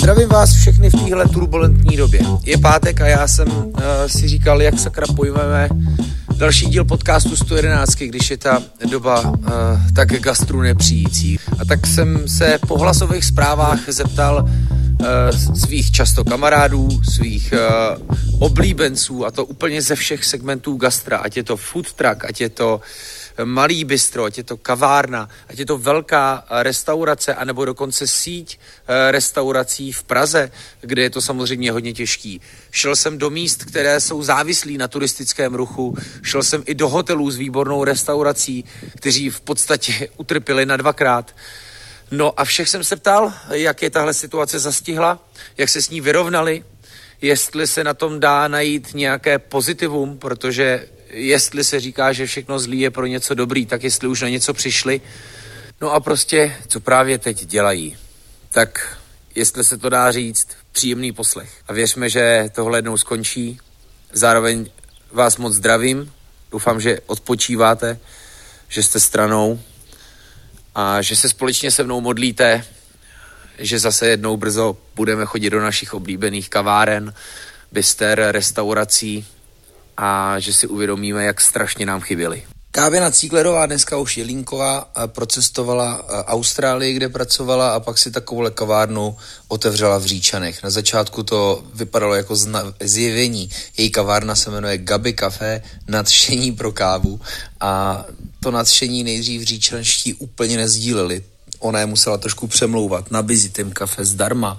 Zdravím vás všechny v téhle turbulentní době. Je pátek a já jsem uh, si říkal, jak sakra pojmeme další díl podcastu 111, když je ta doba uh, tak gastru nepřijící. A tak jsem se po hlasových zprávách zeptal uh, svých často kamarádů, svých uh, oblíbenců, a to úplně ze všech segmentů gastra, ať je to food truck, ať je to uh, malý bistro, ať je to kavárna, ať je to velká restaurace, anebo dokonce síť eh, restaurací v Praze, kde je to samozřejmě hodně těžký. Šel jsem do míst, které jsou závislí na turistickém ruchu, šel jsem i do hotelů s výbornou restaurací, kteří v podstatě utrpěli na dvakrát. No a všech jsem se ptal, jak je tahle situace zastihla, jak se s ní vyrovnali, jestli se na tom dá najít nějaké pozitivum, protože jestli se říká, že všechno zlý je pro něco dobrý, tak jestli už na něco přišli. No a prostě, co právě teď dělají. Tak jestli se to dá říct, příjemný poslech. A věřme, že tohle jednou skončí. Zároveň vás moc zdravím. Doufám, že odpočíváte, že jste stranou a že se společně se mnou modlíte, že zase jednou brzo budeme chodit do našich oblíbených kaváren, byster, restaurací, a že si uvědomíme, jak strašně nám chyběli. Kábina Cíklerová, dneska už Jelínková, procestovala Austrálii, kde pracovala a pak si takovou kavárnu otevřela v Říčanech. Na začátku to vypadalo jako zjevení. Její kavárna se jmenuje Gabi Café, nadšení pro kávu a to nadšení nejdřív říčanští úplně nezdíleli. Ona je musela trošku přemlouvat, nabízit jim kafe zdarma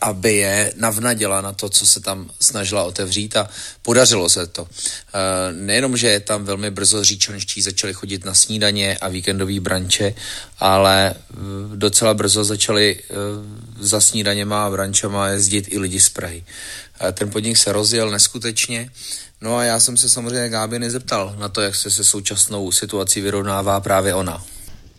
aby je navnaděla na to, co se tam snažila otevřít a podařilo se to. Eh, nejenom, že tam velmi brzo říčanští začali chodit na snídaně a víkendový branče, ale eh, docela brzo začali eh, za snídaněma a brančama jezdit i lidi z Prahy. Ten podnik se rozjel neskutečně, no a já jsem se samozřejmě Gáby nezeptal na to, jak se se současnou situací vyrovnává právě ona.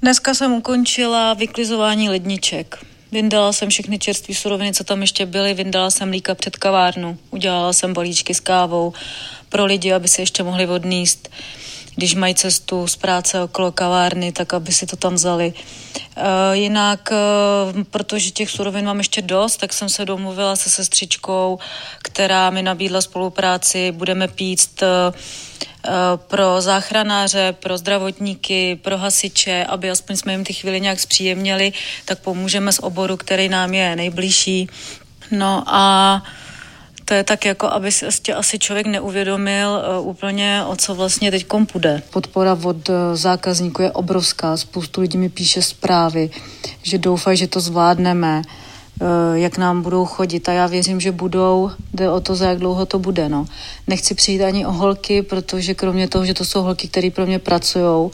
Dneska jsem ukončila vyklizování ledniček. Vyndala jsem všechny čerstvé suroviny, co tam ještě byly, vyndala jsem líka před kavárnu, udělala jsem balíčky s kávou pro lidi, aby se ještě mohli odníst když mají cestu z práce okolo kavárny, tak aby si to tam vzali. Uh, jinak, uh, protože těch surovin mám ještě dost, tak jsem se domluvila se sestřičkou, která mi nabídla spolupráci. Budeme pít uh, pro záchranáře, pro zdravotníky, pro hasiče, aby aspoň jsme jim ty chvíli nějak zpříjemnili, tak pomůžeme z oboru, který nám je nejbližší. No a to je tak jako, aby si asi člověk neuvědomil uh, úplně, o co vlastně teď půjde. Podpora od uh, zákazníků je obrovská. Spoustu lidí mi píše zprávy, že doufají, že to zvládneme, uh, jak nám budou chodit. A já věřím, že budou. Jde o to, za jak dlouho to bude. No. Nechci přijít ani o holky, protože kromě toho, že to jsou holky, které pro mě pracují,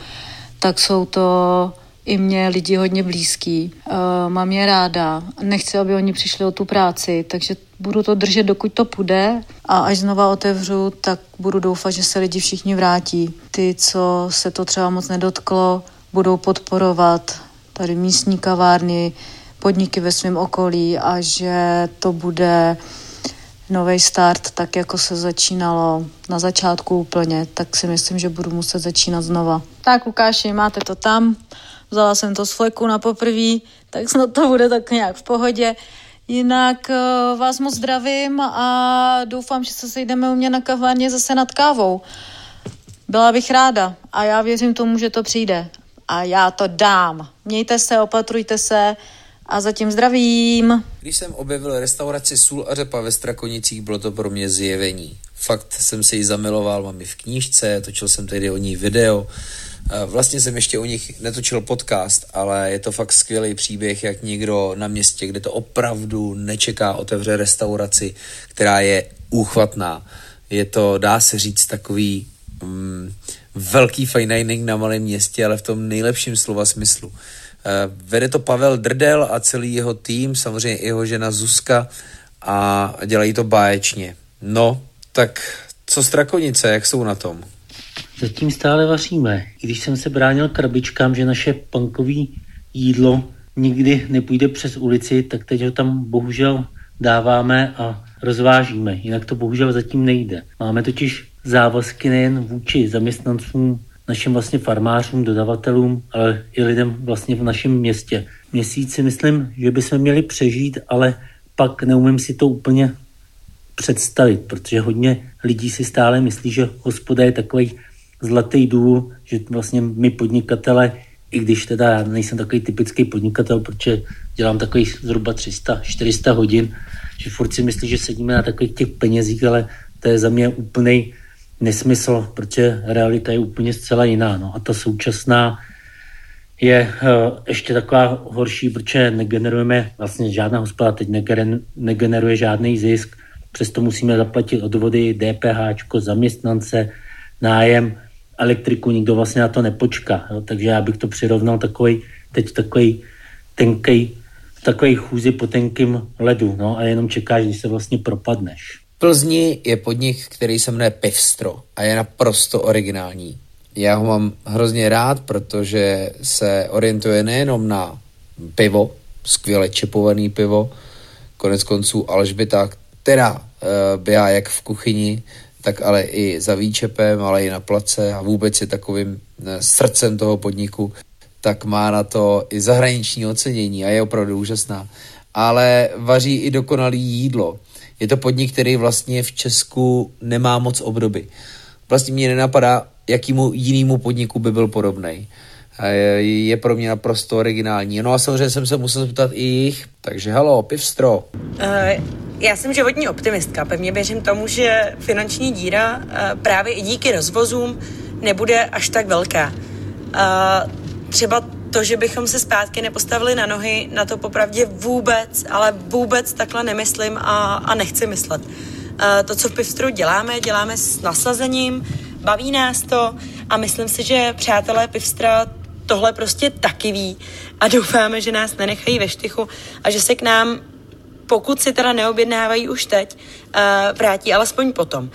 tak jsou to i mě lidi hodně blízký. Uh, mám je ráda. Nechci, aby oni přišli o tu práci, takže budu to držet, dokud to půjde a až znova otevřu, tak budu doufat, že se lidi všichni vrátí. Ty, co se to třeba moc nedotklo, budou podporovat tady místní kavárny, podniky ve svém okolí a že to bude nový start, tak jako se začínalo na začátku úplně, tak si myslím, že budu muset začínat znova. Tak Lukáši, máte to tam, vzala jsem to z fleku na poprví, tak snad to bude tak nějak v pohodě. Jinak uh, vás moc zdravím a doufám, že se sejdeme u mě na kavárně zase nad kávou. Byla bych ráda a já věřím tomu, že to přijde. A já to dám. Mějte se, opatrujte se a zatím zdravím. Když jsem objevil restauraci Sůl a řepa ve Strakonicích, bylo to pro mě zjevení. Fakt jsem se jí zamiloval, mám ji v knížce, točil jsem tady o ní video Vlastně jsem ještě u nich netočil podcast, ale je to fakt skvělý příběh, jak někdo na městě, kde to opravdu nečeká, otevře restauraci, která je úchvatná. Je to, dá se říct, takový mm, velký fine dining na malém městě, ale v tom nejlepším slova smyslu. Vede to Pavel Drdel a celý jeho tým, samozřejmě i jeho žena Zuzka a dělají to báječně. No, tak co Strakonice, jak jsou na tom? Zatím stále vaříme. I když jsem se bránil krabičkám, že naše punkový jídlo nikdy nepůjde přes ulici, tak teď ho tam bohužel dáváme a rozvážíme. Jinak to bohužel zatím nejde. Máme totiž závazky nejen vůči zaměstnancům našim vlastně farmářům, dodavatelům, ale i lidem vlastně v našem městě. Měsíci myslím, že bychom měli přežít, ale pak neumím si to úplně představit, protože hodně lidí si stále myslí, že hospoda je takový zlatý důl, že vlastně my podnikatele, i když teda já nejsem takový typický podnikatel, protože dělám takových zhruba 300-400 hodin, že furt si myslí, že sedíme na takových těch penězích, ale to je za mě úplný nesmysl, protože realita je úplně zcela jiná. No. A ta současná je uh, ještě taková horší, protože negenerujeme vlastně žádná hospoda, teď negeneruje žádný zisk, přesto musíme zaplatit odvody, DPH, zaměstnance, nájem, elektriku, nikdo vlastně na to nepočká. Jo. Takže já bych to přirovnal takový, teď takový tenkej, takový chůzi po tenkým ledu no, a jenom čekáš, když se vlastně propadneš. Plzni je podnik, který se jmenuje Pivstro a je naprosto originální. Já ho mám hrozně rád, protože se orientuje nejenom na pivo, skvěle čepovaný pivo, konec konců Alžběta, která uh, běhá jak v kuchyni, tak ale i za výčepem, ale i na place a vůbec je takovým uh, srdcem toho podniku, tak má na to i zahraniční ocenění a je opravdu úžasná. Ale vaří i dokonalý jídlo je to podnik, který vlastně v Česku nemá moc obdoby. Vlastně mě nenapadá, jakýmu jinému podniku by byl podobný. Je pro mě naprosto originální. No a samozřejmě jsem se musel zeptat i jich, takže halo, pivstro. Uh, já jsem životní optimistka. Pevně věřím tomu, že finanční díra uh, právě i díky rozvozům nebude až tak velká. Uh, třeba to, že bychom se zpátky nepostavili na nohy, na to popravdě vůbec, ale vůbec takhle nemyslím a, a nechci myslet. Uh, to, co v Pivstru děláme, děláme s nasazením, baví nás to a myslím si, že přátelé Pivstra tohle prostě taky ví a doufáme, že nás nenechají ve štychu a že se k nám, pokud si teda neobjednávají už teď, uh, vrátí alespoň potom.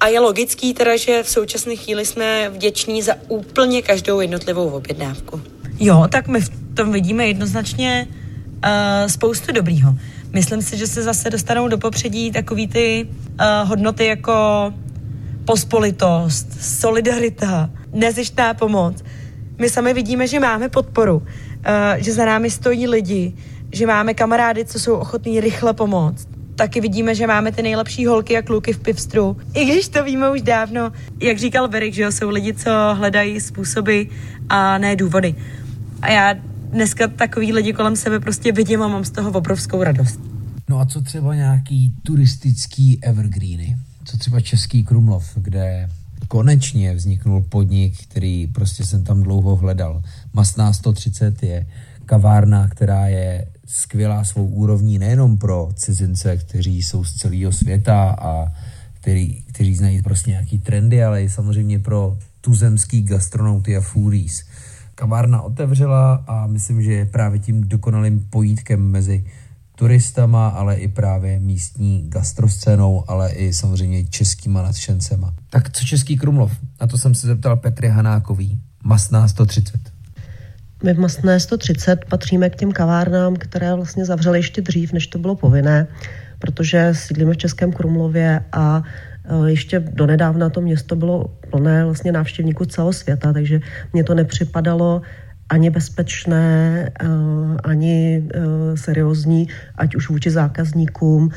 A je logický teda, že v současné chvíli jsme vděční za úplně každou jednotlivou objednávku. Jo, tak my v tom vidíme jednoznačně uh, spoustu dobrýho. Myslím si, že se zase dostanou do popředí takový ty uh, hodnoty jako pospolitost, solidarita, nezištná pomoc. My sami vidíme, že máme podporu, uh, že za námi stojí lidi, že máme kamarády, co jsou ochotní rychle pomoct. Taky vidíme, že máme ty nejlepší holky a kluky v pivstru. I když to víme už dávno, jak říkal Berik, že jo, jsou lidi, co hledají způsoby a ne důvody. A já dneska takový lidi kolem sebe prostě vidím a mám z toho obrovskou radost. No a co třeba nějaký turistický evergreeny? Co třeba Český Krumlov, kde konečně vzniknul podnik, který prostě jsem tam dlouho hledal. Masná 130 je kavárna, která je skvělá svou úrovní nejenom pro cizince, kteří jsou z celého světa a který, kteří znají prostě nějaký trendy, ale i samozřejmě pro tuzemský gastronauty a foodies kavárna otevřela a myslím, že je právě tím dokonalým pojítkem mezi turistama, ale i právě místní gastroscénou, ale i samozřejmě českýma nadšencema. Tak co Český Krumlov? Na to jsem se zeptal Petry Hanákový. Masná 130. My v Masné 130 patříme k těm kavárnám, které vlastně zavřely ještě dřív, než to bylo povinné, protože sídlíme v Českém Krumlově a ještě donedávna to město bylo plné vlastně návštěvníků celého světa, takže mně to nepřipadalo ani bezpečné, eh, ani eh, seriózní, ať už vůči zákazníkům,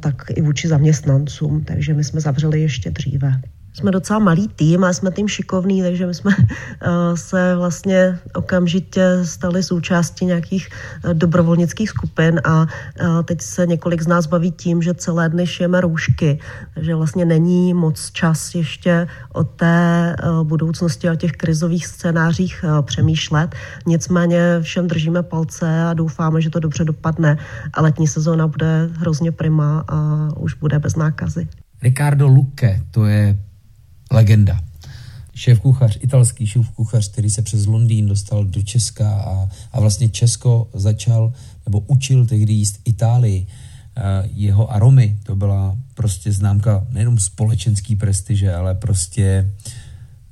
tak i vůči zaměstnancům. Takže my jsme zavřeli ještě dříve jsme docela malý tým a jsme tým šikovný, takže my jsme eh, se vlastně okamžitě stali součástí nějakých eh, dobrovolnických skupin a eh, teď se několik z nás baví tím, že celé dny šijeme roušky, takže vlastně není moc čas ještě o té budoucnosti, o těch krizových scénářích přemýšlet. Nicméně všem držíme palce a doufáme, že to dobře dopadne a letní sezóna bude hrozně prima a už bude bez nákazy. Ricardo Luque, to je legenda. Šéf kuchař, italský šéf kuchař, který se přes Londýn dostal do Česka a, a vlastně Česko začal nebo učil tehdy jíst Itálii. Jeho aromy, to byla prostě známka nejenom společenský prestiže, ale prostě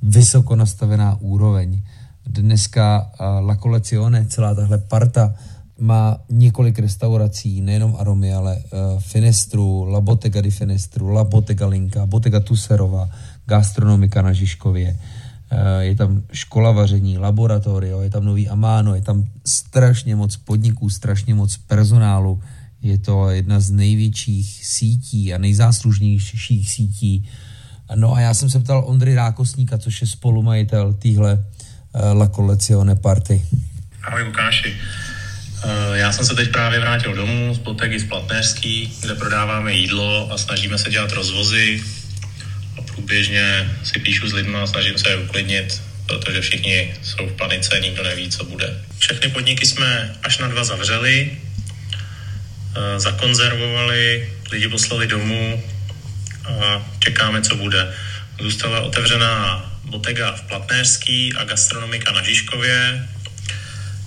vysoko nastavená úroveň. Dneska La Collezione, celá tahle parta, má několik restaurací, nejenom Aromy, ale uh, Finestru, La Bottega di Finestru, La Bottega Linka, Bottega Tuserova, gastronomika na Žižkově, Eh, je tam škola vaření, laboratorio, je tam nový Amáno, je tam strašně moc podniků, strašně moc personálu. Je to jedna z největších sítí a nejzáslužnějších sítí. No a já jsem se ptal Ondry Rákosníka, což je spolumajitel téhle uh, La Collezione Party. Ahoj Lukáši. Uh, já jsem se teď právě vrátil domů z Botegy z Platnéřský, kde prodáváme jídlo a snažíme se dělat rozvozy průběžně si píšu s lidmi a snažím se je uklidnit, protože všichni jsou v panice, nikdo neví, co bude. Všechny podniky jsme až na dva zavřeli, uh, zakonzervovali, lidi poslali domů a čekáme, co bude. Zůstala otevřená Botega v Platnéřský a gastronomika na Žižkově.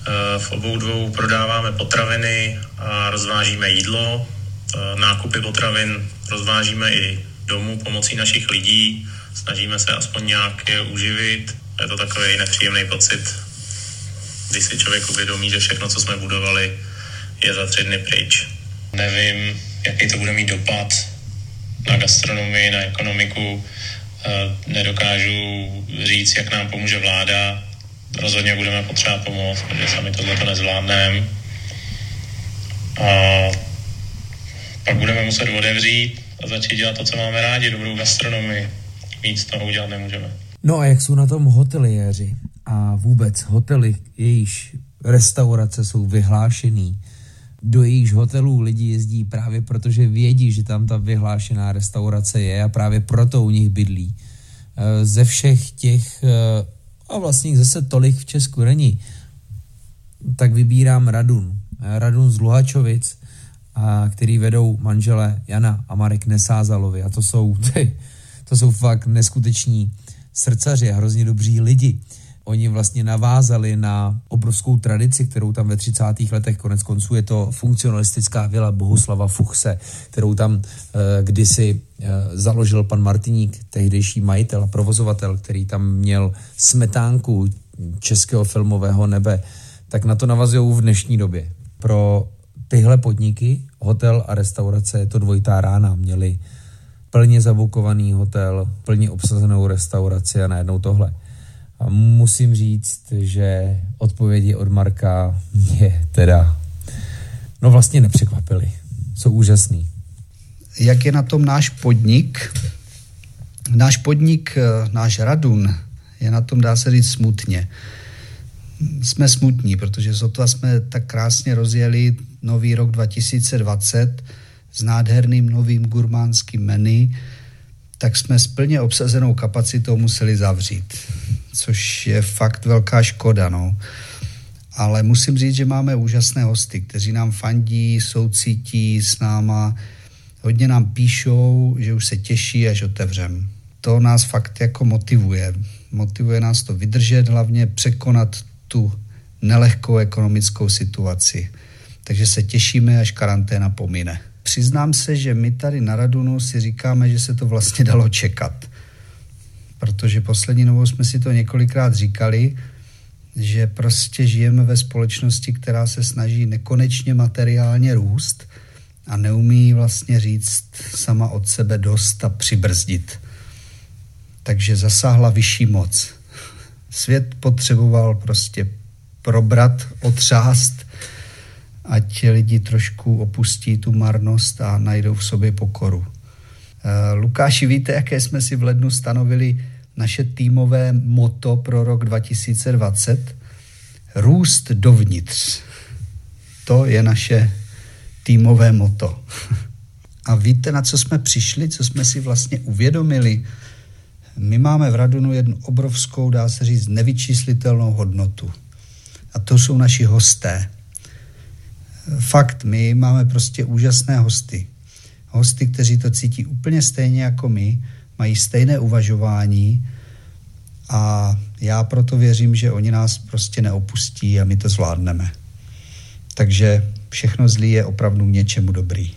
Eh, v obou dvou prodáváme potraviny a rozvážíme jídlo. Eh, nákupy potravin rozvážíme i domů pomocí našich lidí. Snažíme se aspoň nějak je uživit. Je to takový nepříjemný pocit, když si člověk uvědomí, že všechno, co jsme budovali, je za tři dny pryč. Nevím, jaký to bude mít dopad na gastronomii, na ekonomiku. Eh, nedokážu říct, jak nám pomůže vláda. Rozhodně budeme potřebovat pomoct, protože sami tohle to nezvládneme. A pak budeme muset otevřít a začít dělat to, co máme rádi, dobrou gastronomii. Víc toho udělat nemůžeme. No a jak jsou na tom hoteliéři a vůbec hotely, jejíž restaurace jsou vyhlášený, do jejich hotelů lidi jezdí právě protože vědí, že tam ta vyhlášená restaurace je a právě proto u nich bydlí. Eh, ze všech těch, eh, a vlastně zase tolik v Česku není, tak vybírám Radun. Eh, Radun z Luhačovic, který vedou manžele Jana a Marek Nesázalovi. A to jsou, ty, to jsou fakt neskuteční srdcaři a hrozně dobří lidi. Oni vlastně navázali na obrovskou tradici, kterou tam ve 30. letech konec konců je to funkcionalistická vila Bohuslava Fuchse, kterou tam uh, kdysi uh, založil pan Martiník, tehdejší majitel a provozovatel, který tam měl smetánku českého filmového nebe, tak na to navazují v dnešní době. Pro tyhle podniky, hotel a restaurace, je to dvojitá rána. Měli plně zabukovaný hotel, plně obsazenou restauraci a najednou tohle. A musím říct, že odpovědi od Marka mě teda no vlastně nepřekvapily. Jsou úžasný. Jak je na tom náš podnik? Náš podnik, eh, náš Radun, je na tom, dá se říct, smutně. Jsme smutní, protože sotva jsme tak krásně rozjeli nový rok 2020 s nádherným novým gurmánským menu, tak jsme s plně obsazenou kapacitou museli zavřít což je fakt velká škoda. No. Ale musím říct, že máme úžasné hosty, kteří nám fandí, soucítí s náma, hodně nám píšou, že už se těší, až otevřem. To nás fakt jako motivuje. Motivuje nás to vydržet, hlavně překonat tu nelehkou ekonomickou situaci. Takže se těšíme, až karanténa pomine. Přiznám se, že my tady na Radunu si říkáme, že se to vlastně dalo čekat protože poslední novou jsme si to několikrát říkali, že prostě žijeme ve společnosti, která se snaží nekonečně materiálně růst a neumí vlastně říct sama od sebe dost a přibrzdit. Takže zasáhla vyšší moc. Svět potřeboval prostě probrat, otřást, ať lidi trošku opustí tu marnost a najdou v sobě pokoru. Eh, Lukáši, víte, jaké jsme si v lednu stanovili naše týmové moto pro rok 2020? Růst dovnitř. To je naše týmové moto. A víte, na co jsme přišli, co jsme si vlastně uvědomili? My máme v Radunu jednu obrovskou, dá se říct, nevyčíslitelnou hodnotu. A to jsou naši hosté. Fakt, my máme prostě úžasné hosty hosty, kteří to cítí úplně stejně jako my, mají stejné uvažování a já proto věřím, že oni nás prostě neopustí a my to zvládneme. Takže všechno zlý je opravdu něčemu dobrý.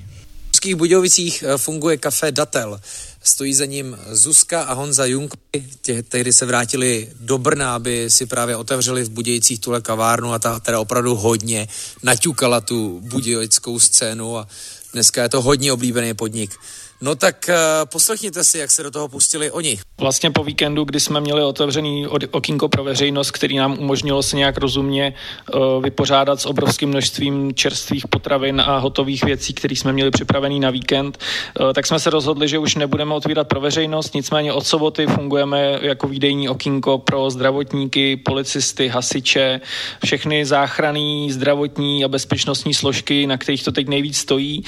V Českých Budějovicích eh, funguje kafe Datel. Stojí za ním Zuzka a Honza Jung. Tě, tehdy se vrátili do Brna, aby si právě otevřeli v Budějcích tuhle kavárnu a ta teda opravdu hodně naťukala tu budějovickou scénu a Dneska je to hodně oblíbený podnik. No tak uh, poslechněte si, jak se do toho pustili oni. Vlastně po víkendu, kdy jsme měli otevřený okýnko pro veřejnost, který nám umožnilo se nějak rozumně uh, vypořádat s obrovským množstvím čerstvých potravin a hotových věcí, které jsme měli připravený na víkend, uh, tak jsme se rozhodli, že už nebudeme otvírat pro veřejnost, nicméně od soboty fungujeme jako výdejní okýnko pro zdravotníky, policisty, hasiče, všechny záchranný, zdravotní a bezpečnostní složky, na kterých to teď nejvíc stojí.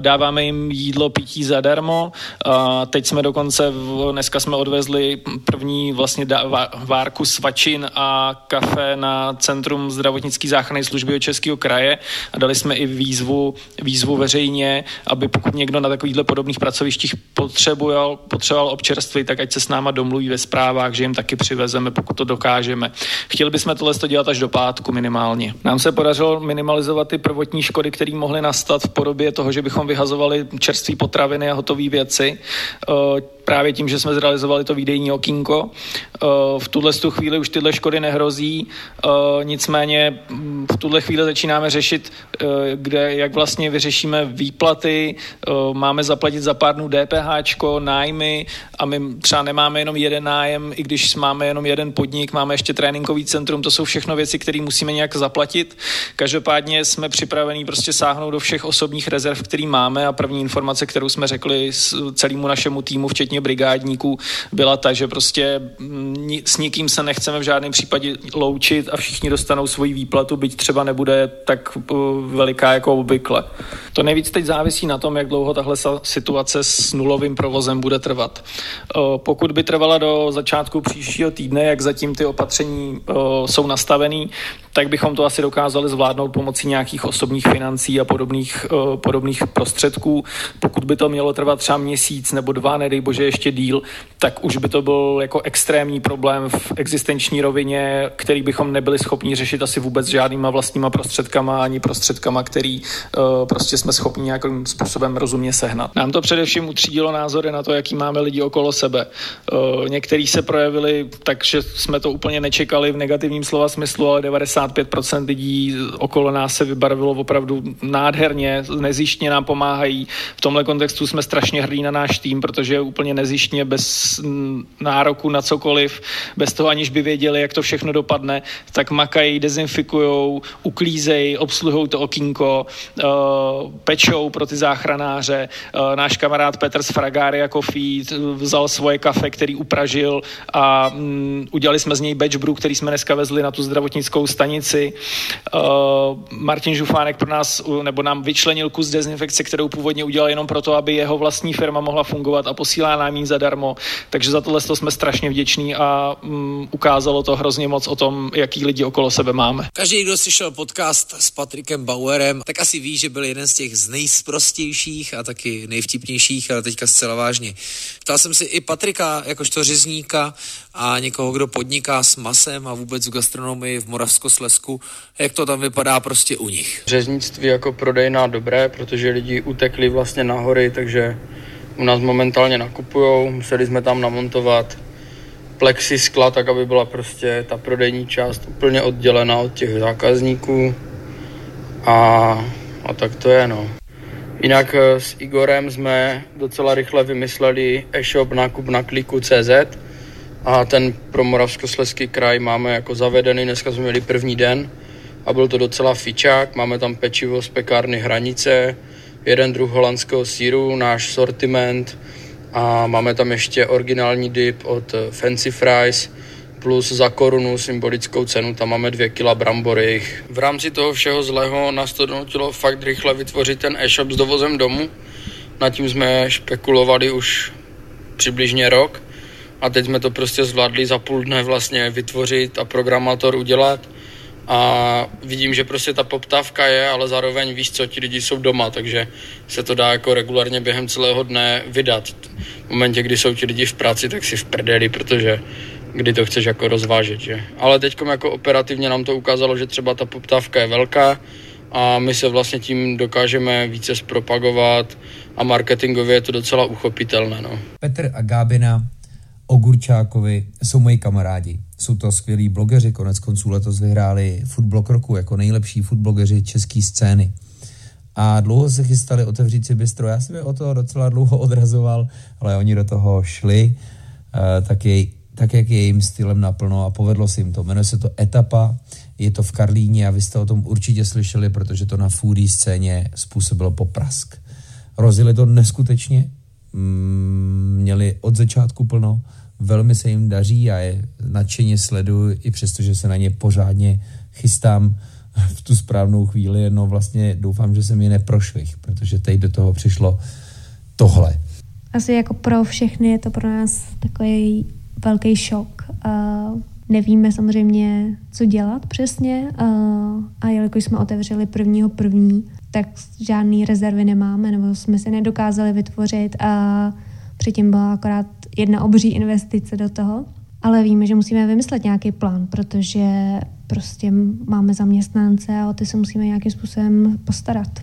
Dáváme jim jídlo, pití zadarmo zadarmo. A teď jsme dokonce, dneska jsme odvezli první vlastně várku svačin a kafe na Centrum zdravotnické záchranné služby Českého kraje a dali jsme i výzvu, výzvu veřejně, aby pokud někdo na takovýchhle podobných pracovištích potřeboval, potřeboval občerství, tak ať se s náma domluví ve zprávách, že jim taky přivezeme, pokud to dokážeme. Chtěli bychom tohle dělat až do pátku minimálně. Nám se podařilo minimalizovat ty prvotní škody, které mohly nastat v podobě toho, že bychom vyhazovali čerství potraviny a hotové věci. Eh, právě tím, že jsme zrealizovali to výdejní okýnko. Eh, v tuhle chvíli už tyhle škody nehrozí, eh, nicméně mm, v tuhle chvíli začínáme řešit, kde, jak vlastně vyřešíme výplaty, máme zaplatit za pár dnů DPH, nájmy a my třeba nemáme jenom jeden nájem, i když máme jenom jeden podnik, máme ještě tréninkový centrum, to jsou všechno věci, které musíme nějak zaplatit. Každopádně jsme připravení prostě sáhnout do všech osobních rezerv, které máme a první informace, kterou jsme řekli celému našemu týmu, včetně brigádníků, byla ta, že prostě mm, s nikým se nechceme v žádném případě loučit a všichni dostanou svoji výplatu, byť třeba nebude tak uh, veliká jako obvykle. To nejvíc teď závisí na tom, jak dlouho tahle situace s nulovým provozem bude trvat. Uh, pokud by trvala do začátku příštího týdne, jak zatím ty opatření uh, jsou nastavený, tak bychom to asi dokázali zvládnout pomocí nějakých osobních financí a podobných, podobných prostředků. Pokud by to mělo trvat třeba měsíc nebo dva, nedej bože ještě díl, tak už by to byl jako extrémní problém v existenční rovině, který bychom nebyli schopni řešit asi vůbec žádnýma vlastníma prostředkama ani prostředkama, který uh, prostě jsme schopni nějakým způsobem rozumně sehnat. Nám to především utřídilo názory na to, jaký máme lidi okolo sebe. Uh, někteří se projevili tak, že jsme to úplně nečekali v negativním slova smyslu, ale 95% lidí okolo nás se vybarvilo opravdu nádherně, nezjištně nám pomáhají. V tomhle kontextu jsme strašně hrdí na náš tým, protože je úplně nezjištně bez nároku na cokoliv, bez toho aniž by věděli, jak to všechno dopadne, tak makají, dezinfikují, uklízejí, obsluhují to okýnko, uh, pečou pro ty záchranáře. Uh, náš kamarád Petr z Fragária Coffee vzal svoje kafe, který upražil a um, udělali jsme z něj batch brew, který jsme dneska vezli na tu zdravotnickou stanici. Uh, Martin Žufánek pro nás, nebo nám vyčlenil kus dezinfekce, kterou původně udělal jenom proto, aby jeho vlastní firma mohla fungovat a posílá nám ji zadarmo. Takže za tohle jsme strašně vděční a um, ukázalo to hrozně moc o tom, jaký lidi okolo sebe máme. Každý, kdo slyšel podcast s Patrikem Bauerem, tak asi ví, že byl jeden z těch z nejsprostějších a taky nejvtipnějších, ale teďka zcela vážně. Ptal jsem si i Patrika, jakožto řezníka a někoho, kdo podniká s masem a vůbec v gastronomii v Moravskoslesku, jak to tam vypadá prostě u nich. Řeznictví jako prodejná dobré, protože lidi utekli vlastně na hory, takže u nás momentálně nakupují. Museli jsme tam namontovat plexi skla, tak aby byla prostě ta prodejní část úplně oddělená od těch zákazníků. A, a tak to je, no. Jinak eh, s Igorem jsme docela rychle vymysleli e-shop nákup na kliku CZ a ten pro Moravskoslezský kraj máme jako zavedený, dneska jsme měli první den a byl to docela fičák, máme tam pečivo z pekárny Hranice, jeden druh holandského síru, náš sortiment. A máme tam ještě originální dip od Fancy Fries plus za korunu symbolickou cenu, tam máme dvě kila brambory. V rámci toho všeho zlého nás to donutilo fakt rychle vytvořit ten e-shop s dovozem domů. Na tím jsme špekulovali už přibližně rok a teď jsme to prostě zvládli za půl dne vlastně vytvořit a programátor udělat a vidím, že prostě ta poptávka je, ale zároveň víš co, ti lidi jsou doma, takže se to dá jako regulárně během celého dne vydat. V momentě, kdy jsou ti lidi v práci, tak si v prdeli, protože kdy to chceš jako rozvážet, že? Ale teď jako operativně nám to ukázalo, že třeba ta poptávka je velká a my se vlastně tím dokážeme více zpropagovat a marketingově je to docela uchopitelné, no. Petr a Gábina Ogurčákovi jsou moji kamarádi. Jsou to skvělí blogeři, konec konců letos vyhráli Foodblog roku jako nejlepší foodblogeři české scény. a dlouho se chystali otevřít si bistro. Já jsem je o toho docela dlouho odrazoval, ale oni do toho šli, uh, tak, jej, tak jak je jejím stylem naplno a povedlo se jim to. Jmenuje se to Etapa, je to v Karlíně a vy jste o tom určitě slyšeli, protože to na foodie scéně způsobilo poprask. Rozjeli to neskutečně, mm, měli od začátku plno, velmi se jim daří a je nadšeně sleduju, i přesto, že se na ně pořádně chystám v tu správnou chvíli, no vlastně doufám, že jsem je neprošvih, protože teď do toho přišlo tohle. Asi jako pro všechny je to pro nás takový velký šok. Nevíme samozřejmě, co dělat přesně a jelikož jsme otevřeli prvního první, tak žádný rezervy nemáme nebo jsme se nedokázali vytvořit a předtím byla akorát jedna obří investice do toho. Ale víme, že musíme vymyslet nějaký plán, protože prostě máme zaměstnance a o ty se musíme nějakým způsobem postarat.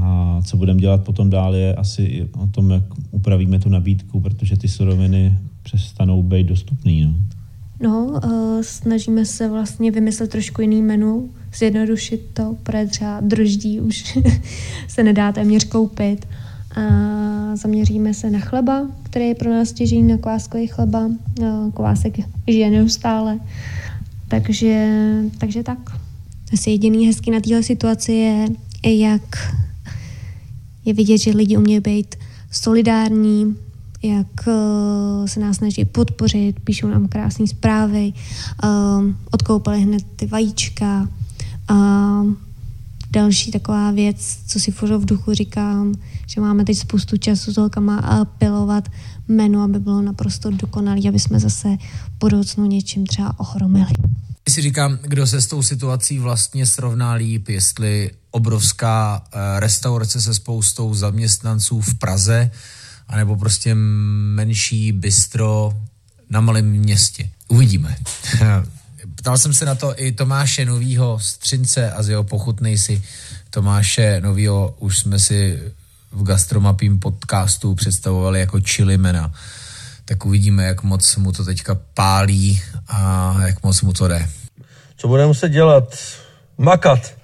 A co budeme dělat potom dál je asi o tom, jak upravíme tu nabídku, protože ty suroviny přestanou být dostupné. No. No, uh, snažíme se vlastně vymyslet trošku jiný menu, zjednodušit to, protože třeba droždí už se nedá téměř koupit. A zaměříme se na chleba, který je pro nás těžení na kváskový chleba. Kvásek žije neustále. Takže, takže tak. Asi jediný hezký na téhle situaci je, jak je vidět, že lidi umějí být solidární, jak uh, se nás snaží podpořit, píšou nám krásné zprávy, uh, odkoupali hned ty vajíčka. Další taková věc, co si furt v duchu říkám, že máme teď spoustu času s holkama a pilovat menu, aby bylo naprosto dokonalý, aby jsme zase v budoucnu něčím třeba ochromili. Si říkám, kdo se s tou situací vlastně srovná líp, jestli obrovská eh, restaurace se spoustou zaměstnanců v Praze, anebo prostě menší bistro na malém městě. Uvidíme. Ptal jsem se na to i Tomáše Novýho Střince a z jeho pochutnej si Tomáše Novýho už jsme si v Gastromapím podcastu představovali jako čilimena. Tak uvidíme, jak moc mu to teďka pálí a jak moc mu to jde. Co budeme muset dělat? Makat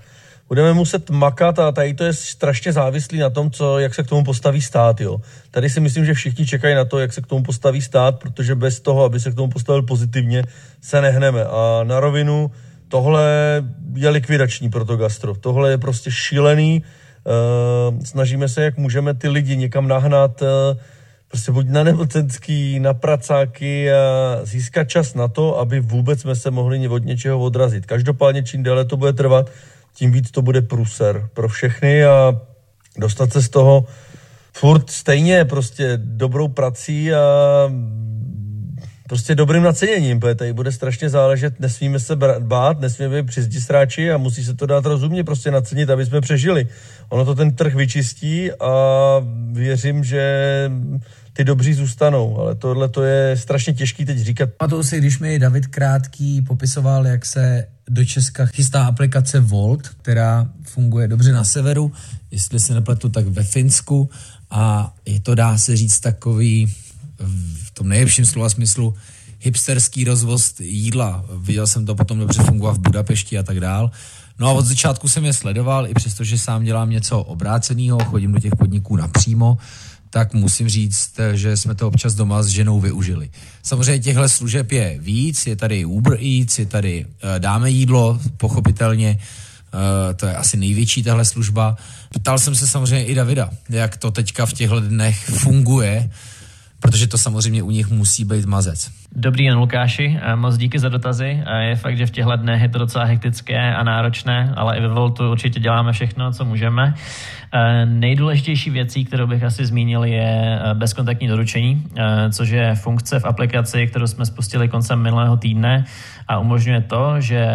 budeme muset makat a tady to je strašně závislý na tom, co, jak se k tomu postaví stát. Jo. Tady si myslím, že všichni čekají na to, jak se k tomu postaví stát, protože bez toho, aby se k tomu postavil pozitivně, se nehneme. A na rovinu tohle je likvidační pro to gastro. Tohle je prostě šílený. Uh, snažíme se, jak můžeme ty lidi někam nahnat, uh, prostě buď na nemocenský, na pracáky a získat čas na to, aby vůbec jsme se mohli od něčeho odrazit. Každopádně čím déle to bude trvat, tím víc to bude průser pro všechny a dostat se z toho furt stejně prostě dobrou prací a prostě dobrým naceněním, protože tady bude strašně záležet, nesmíme se bát, nesmíme být přizdistráči a musí se to dát rozumně prostě nacenit, aby jsme přežili. Ono to ten trh vyčistí a věřím, že ty dobří zůstanou, ale tohle to je strašně těžký teď říkat. to si, když mi David Krátký popisoval, jak se do Česka chystá aplikace Volt, která funguje dobře na severu, jestli se nepletu, tak ve Finsku a je to, dá se říct, takový v tom nejlepším slova smyslu hipsterský rozvoz jídla. Viděl jsem to potom dobře fungovat v Budapešti a tak dál. No a od začátku jsem je sledoval, i přesto, že sám dělám něco obráceného, chodím do těch podniků napřímo, tak musím říct, že jsme to občas doma s ženou využili. Samozřejmě těchto služeb je víc, je tady Uber Eats, je tady uh, dáme jídlo, pochopitelně, uh, to je asi největší tahle služba. Ptal jsem se samozřejmě i Davida, jak to teďka v těchto dnech funguje, protože to samozřejmě u nich musí být mazec. Dobrý den, Lukáši, eh, moc díky za dotazy. Je fakt, že v těchto dnech je to docela hektické a náročné, ale i ve Voltu určitě děláme všechno, co můžeme. Eh, nejdůležitější věcí, kterou bych asi zmínil, je eh, bezkontaktní doručení, eh, což je funkce v aplikaci, kterou jsme spustili koncem minulého týdne a umožňuje to, že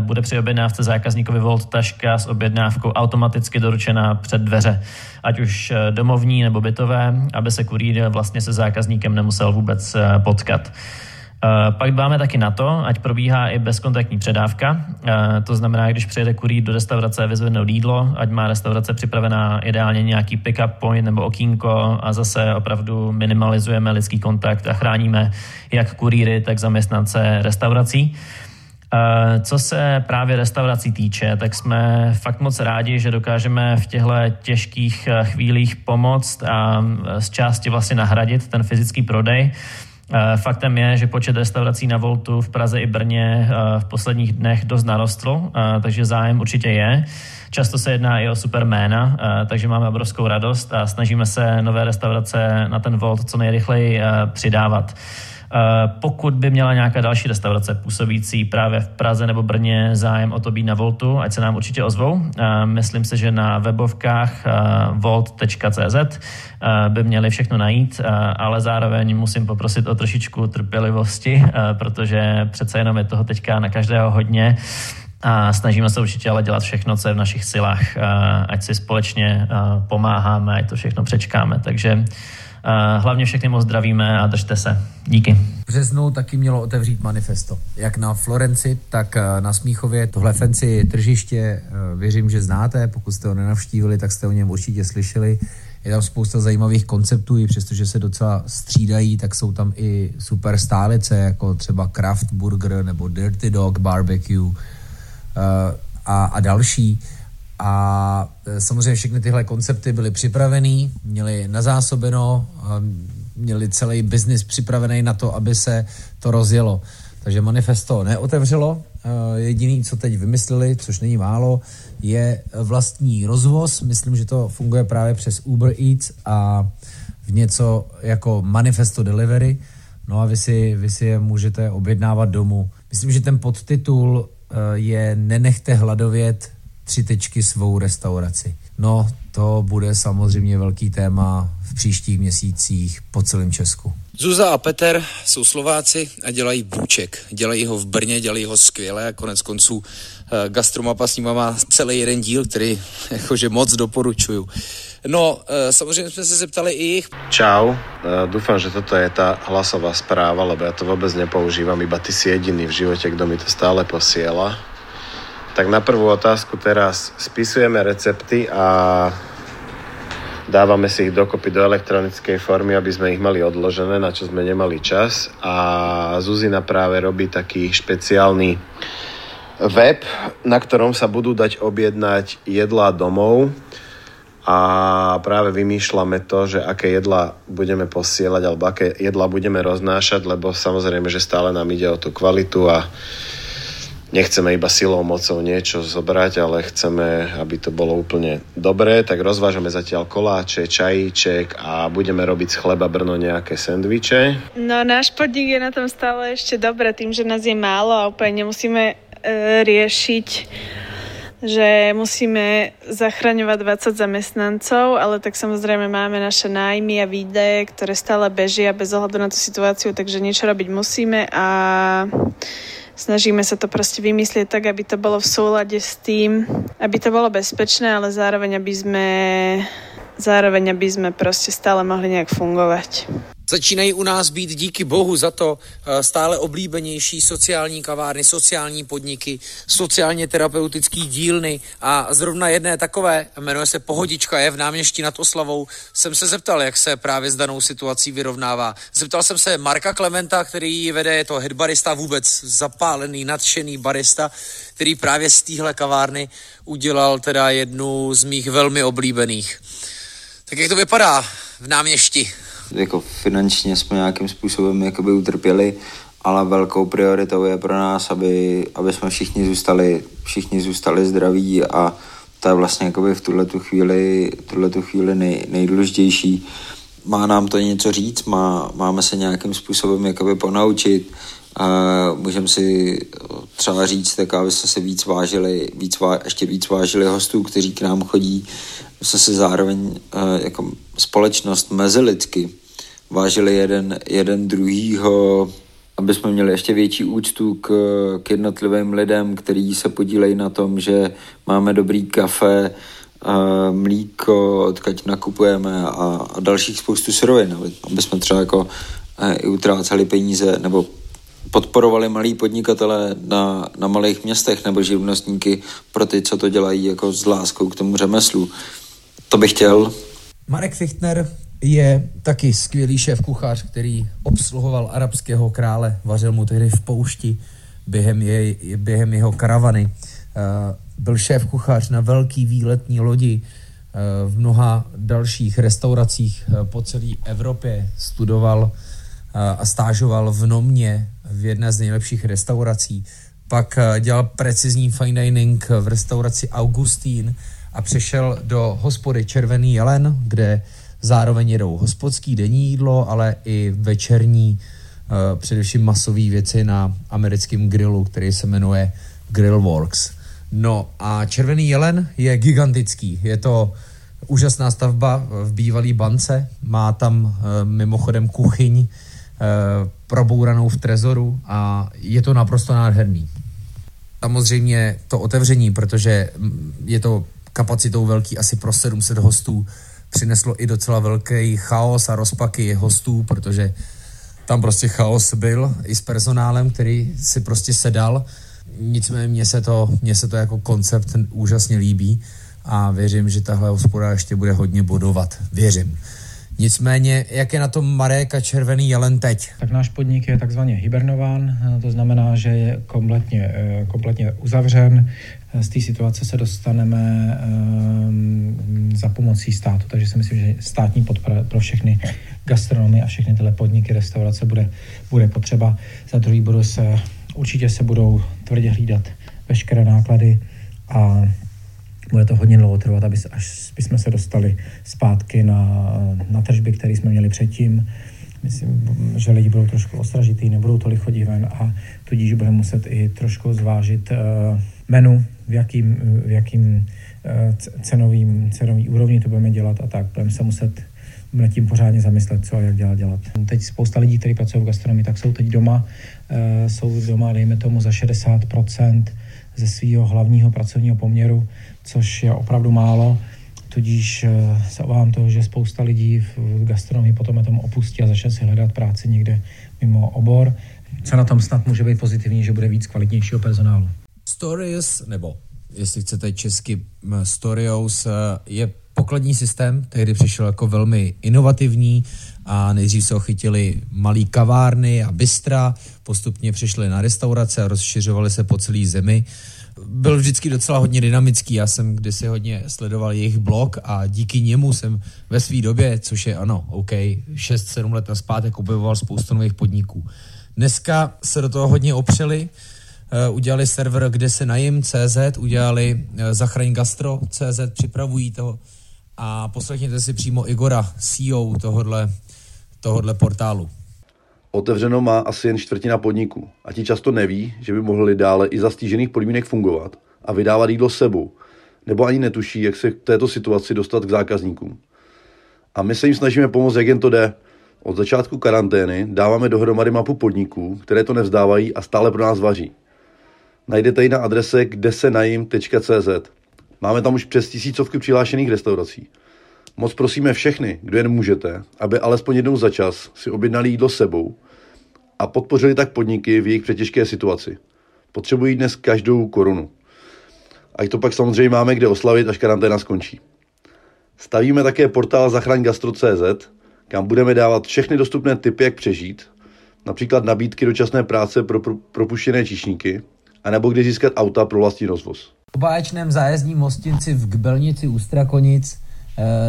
bude při objednávce zákazníkovi Volt taška s objednávkou automaticky doručena před dveře, ať už domovní nebo bytové, aby se kurýr vlastně se zákazníkem nemusel vůbec potkat. Eh, pak dbáme taky na to, ať probíhá i bezkontaktní předávka. Eh, to znamená, když přijede kurýr do restaurace vyzvednout jídlo, ať má restaurace připravená ideálně nějaký pick-up point nebo okýnko a zase opravdu minimalizujeme lidský kontakt a chráníme jak kurýry, tak zaměstnance restaurací. Eh, co se právě restaurací týče, tak jsme fakt moc rádi, že dokážeme v těchto těžkých eh, chvílích pomoct a eh, z části vlastně nahradit ten fyzický prodej. Faktem je, že počet restaurací na Voltu v Praze i Brně v posledních dnech dost narostl, takže zájem určitě je. Často se jedná i o superména, takže máme obrovskou radost a snažíme se nové restaurace na ten Volt co nejrychleji přidávat. Eh, pokud by měla nějaká další restaurace působící právě v Praze nebo Brně zájem o to být na Voltu, ať se nám určitě ozvou. Eh, myslím si, že na webovkách eh, volt.cz by měli všechno najít, ale zároveň musím poprosit o trošičku trpělivosti, protože přece jenom je toho teďka na každého hodně. A snažíme se určitě ale dělat všechno, co je v našich silách, ať si společně pomáháme, ať to všechno přečkáme. Takže Hlavně všechny moc zdravíme a držte se. Díky. V březnu taky mělo otevřít manifesto. Jak na Florenci, tak eh, na Smíchově. Tohle fancy tržiště eh, věřím, že znáte. Pokud jste ho nenavštívili, tak jste o něm určitě slyšeli. Je tam spousta zajímavých konceptů, i přestože se docela střídají, tak jsou tam i super stálice, jako třeba Kraft Burger nebo Dirty Dog Barbecue eh, a, a další. A e, samozřejmě všechny tyhle koncepty byly připravený, měli nazásobeno, měli celý biznis připravený na to, aby se to rozjelo. Takže manifesto neotevřelo. E, jediný, co teď vymysleli, což není málo, je vlastní rozvoz. Myslím, že to funguje právě přes Uber Eats a v něco jako manifesto delivery. No a vy si, vy si je můžete objednávat domů. Myslím, že ten podtitul e, je Nenechte hladovět tři tečky svou restauraci. No, to bude samozřejmě velký téma v příštích měsících po celém Česku. Zuza a Peter jsou Slováci a dělají bůček. Dělají ho v Brně, dělají ho skvěle a konec konců eh, Gastromapa s nima má celý jeden díl, který jakože moc doporučuju. No, eh, samozřejmě jsme se zeptali i jich. Čau, eh, dúfam, že toto je tá hlasová správa, lebo ja to vôbec nepoužívam, iba ty si jediný v živote, kto mi to stále posiela tak na prvú otázku teraz spisujeme recepty a dávame si ich dokopy do elektronickej formy, aby sme ich mali odložené, na čo sme nemali čas. A Zuzina práve robí taký špeciálny web, na ktorom sa budú dať objednať jedlá domov a práve vymýšľame to, že aké jedla budeme posielať alebo aké jedla budeme roznášať, lebo samozrejme, že stále nám ide o tú kvalitu a nechceme iba silou, mocou niečo zobrať, ale chceme, aby to bolo úplne dobré, tak rozvážame zatiaľ koláče, čajíček a budeme robiť z chleba Brno nejaké sendviče. No náš podnik je na tom stále ešte dobré tým, že nás je málo a úplne nemusíme e, riešiť že musíme zachraňovať 20 zamestnancov, ale tak samozrejme máme naše nájmy a výdaje, ktoré stále bežia bez ohľadu na tú situáciu, takže niečo robiť musíme a snažíme sa to proste vymyslieť tak, aby to bolo v súlade s tým, aby to bolo bezpečné, ale zároveň, aby sme zároveň, aby sme proste stále mohli nejak fungovať. Začínají u nás být díky bohu za to eh, stále oblíbenější sociální kavárny, sociální podniky, sociálně terapeutický dílny a zrovna jedné takové, jmenuje se Pohodička, je v náměští nad Oslavou, jsem se zeptal, jak se právě s danou situací vyrovnává. Zeptal jsem se Marka Klementa, který ji vede, je to headbarista, vůbec zapálený, nadšený barista, který právě z téhle kavárny udělal teda jednu z mých velmi oblíbených. Tak jak to vypadá v náměšti? Jako finančně jsme nějakým způsobem jakoby utrpěli, ale velkou prioritou je pro nás, aby, aby jsme všichni zůstali, všichni zůstali zdraví a to je vlastně jakoby v tuhle tu chvíli, tuhle tu chvíli nej, nejdůležitější. Má nám to něco říct, má, máme se nějakým způsobem jakoby ponaučit, můžeme si třeba říct, tak aby se si víc vážili, víc vá, ještě víc vážili hostů, kteří k nám chodí, jsme se zároveň uh, jako společnost mezilidsky vážili jeden, jeden druhýho, aby jsme měli ještě větší úctu k, k jednotlivým lidem, kteří se podílejí na tom, že máme dobrý kafe, a mlíko, odkud nakupujeme a, a dalších spoustu surovin, aby, aby jsme třeba jako e, i utráceli peníze nebo podporovali malí podnikatele na, na malých městech nebo živnostníky pro ty, co to dělají jako s láskou k tomu řemeslu. To bych chtěl. Marek Fichtner je taky skvělý šéf kuchař, který obsluhoval arabského krále, vařil mu tehdy v poušti během, jej, během jeho karavany. Byl šéf kuchař na velký výletní lodi, v mnoha dalších restauracích po celé Evropě studoval a stážoval v Nomě v jedné z nejlepších restaurací. Pak dělal precizní fine dining v restauraci Augustín a přešel do hospody Červený jelen, kde zároveň jedou hospodský denní jídlo, ale i večerní, především masové věci na americkém grillu, který se jmenuje Grillworks. No a Červený jelen je gigantický. Je to úžasná stavba v bývalé bance. Má tam e, mimochodem kuchyň probouranou v trezoru a je to naprosto nádherný. Samozřejmě to otevření, protože je to kapacitou velký asi pro 700 hostů, přineslo i docela velký chaos a rozpaky hostů, protože tam prostě chaos byl i s personálem, který si prostě sedal nicméně mně se to, mně se to jako koncept úžasně líbí a věřím, že tahle hospoda ještě bude hodně bodovat. Věřím. Nicméně, jak je na tom Marek a Červený jelen teď? Tak náš podnik je takzvaně hibernován, to znamená, že je kompletně, eh, kompletně uzavřen. Z té situace se dostaneme um, za pomocí státu, takže si myslím, že státní podpora pro všechny gastronomy a všechny tyhle podniky, restaurace bude, bude potřeba. Za druhý budou se určitě se budou tvrdě hlídat veškeré náklady a bude to hodně dlouho trvat, aby se, až bychom se dostali zpátky na, na tržby, které jsme měli předtím. Myslím, že lidi budou trošku ostražitý, nebudou tolik chodit ven a tudíž budeme muset i trošku zvážit uh, menu, v jakým, v jakým uh, cenovým, cenový úrovni to budeme dělat a tak. Budeme se muset nad tím pořádně zamyslet, co a jak dělat, dělat. Teď spousta lidí, kteří pracují v gastronomii, tak jsou teď doma, uh, jsou doma, dejme tomu, za 60% ze svého hlavního pracovního poměru, což je opravdu málo. Tudíž uh, se obávám toho, že spousta lidí v gastronomii potom tom opustí a začne si hledat práci někde mimo obor. Co na tom snad může být pozitivní, že bude víc kvalitnějšího personálu. Stories, nebo jestli chcete česky Storios, je pokladní systém, tehdy přišel jako velmi inovativní a nejdřív se ochytili malý kavárny a bystra, postupně přišli na restaurace a rozšiřovali se po celé zemi. Byl vždycky docela hodně dynamický, já jsem kdysi hodně sledoval jejich blog a díky němu jsem ve své době, což je ano, OK, 6-7 let zpátek objevoval spoustu nových podniků. Dneska se do toho hodně opřeli, Uh, udělali server, kde se najím CZ, udělali uh, zachraň gastro CZ, připravují to a poslechněte si přímo Igora, CEO tohodle, tohodle portálu. Otevřeno má asi jen čtvrtina podniků a ti často neví, že by mohli dále i za stížených podmínek fungovat a vydávat jídlo sebou, nebo ani netuší, jak se k této situaci dostat k zákazníkům. A my se jim snažíme pomoct, jak jen to jde. Od začátku karantény dáváme dohromady mapu podniků, které to nevzdávají a stále pro nás vaří. Najdete ji na adrese kdesenajim.cz. Máme tam už přes tisícovky přihlášených restaurací. Moc prosíme všechny, kdo jen můžete, aby alespoň jednou za čas si objednali jídlo sebou a podpořili tak podniky v jejich přetěžké situaci. Potřebují dnes každou korunu. A to pak samozřejmě máme kde oslavit, až karanténa skončí. Stavíme také portál Zachraň Gastro.cz, kam budeme dávat všechny dostupné typy, jak přežít, například nabídky dočasné práce pro propuštěné číšníky, anebo kde získat auta pro vlastní rozvoz. Po báječném zájezdním hostinci v Gbelnici u Strakonic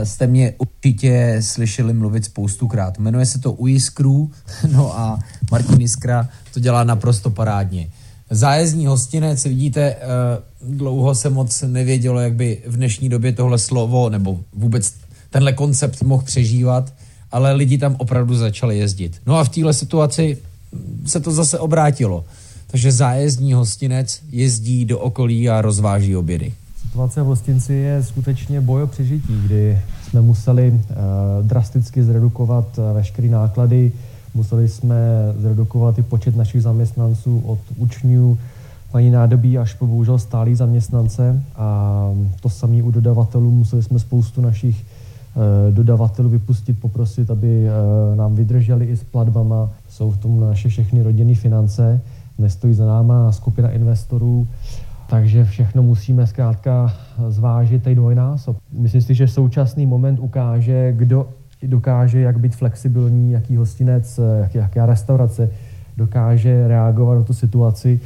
jste mě určitě slyšeli mluvit spoustukrát. Jmenuje se to Uiskru, no a Martin Iskra to dělá naprosto parádně. Zájezdní hostinec, vidíte, uh, dlouho se moc nevědělo, jak by v dnešní době tohle slovo nebo vůbec tenhle koncept mohl přežívat, ale lidi tam opravdu začali jezdit. No a v téhle situaci se to zase obrátilo. Takže zájezdní hostinec jezdí do okolí a rozváží obědy. Situace v hostinci je skutečně boj o přežití, kdy jsme museli uh, drasticky zredukovat uh, veškeré náklady, museli jsme zredukovat i počet našich zaměstnanců od učňů, paní nádobí až po bohužel stálý zaměstnance a to samé u dodavatelů. Museli jsme spoustu našich uh, dodavatelů vypustit, poprosit, aby nám vydrželi i s platbama. Jsou v tom naše všechny rodinné finance nestojí za náma skupina investorů, takže všechno musíme zkrátka zvážit tady dvojnásob. Myslím si, že současný moment ukáže, kdo dokáže jak být flexibilní, jaký hostinec, jak, jaká restaurace dokáže reagovat na tu situaci,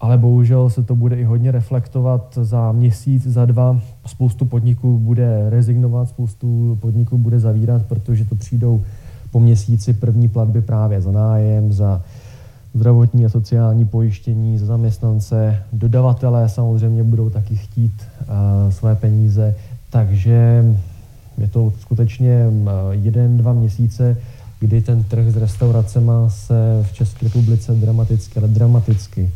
ale bohužel se to bude i hodně reflektovat za měsíc, za dva. Spoustu podniků bude rezignovat, spoustu podniků bude zavírat, protože to přijdou po měsíci první platby právě za nájem, za zdravotní a sociální pojištění za zaměstnance. Dodavatelé samozřejmě budou taky chtít uh, své peníze, takže je to skutečně jeden, dva měsíce, kdy ten trh s restauracemi se v České republice dramaticky, ale dramaticky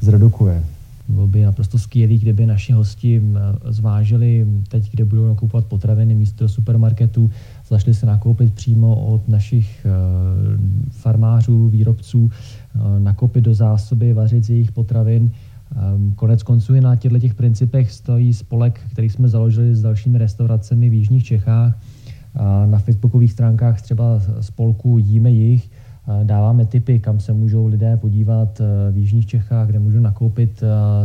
zredukuje. Bylo by naprosto skvělé, kdyby naši hosti zvážili teď, kde budou nakupovat potraviny místo do zašli se nakoupit přímo od našich farmářů, výrobců, nakoupit do zásoby, vařit z jejich potravin. Konec konců i na těchto těch principech stojí spolek, který jsme založili s dalšími restauracemi v Jižních Čechách. Na facebookových stránkách třeba spolku Jíme jich dáváme tipy, kam se můžou lidé podívat v Jižních Čechách, kde můžou nakoupit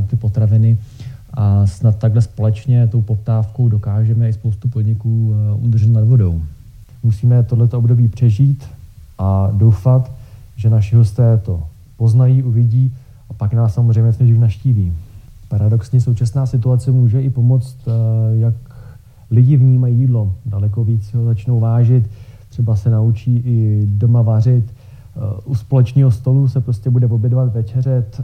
ty potraviny a snad takhle společně tou poptávkou dokážeme i spoustu podniků udržet nad vodou. Musíme tohleto období přežít a doufat, že naši hosté to poznají, uvidí a pak nás samozřejmě nejdřív naštíví. Paradoxně současná situace může i pomoct, jak lidi vnímají jídlo. Daleko víc ho začnou vážit, třeba se naučí i doma vařit. U společného stolu se prostě bude obědovat večeřet,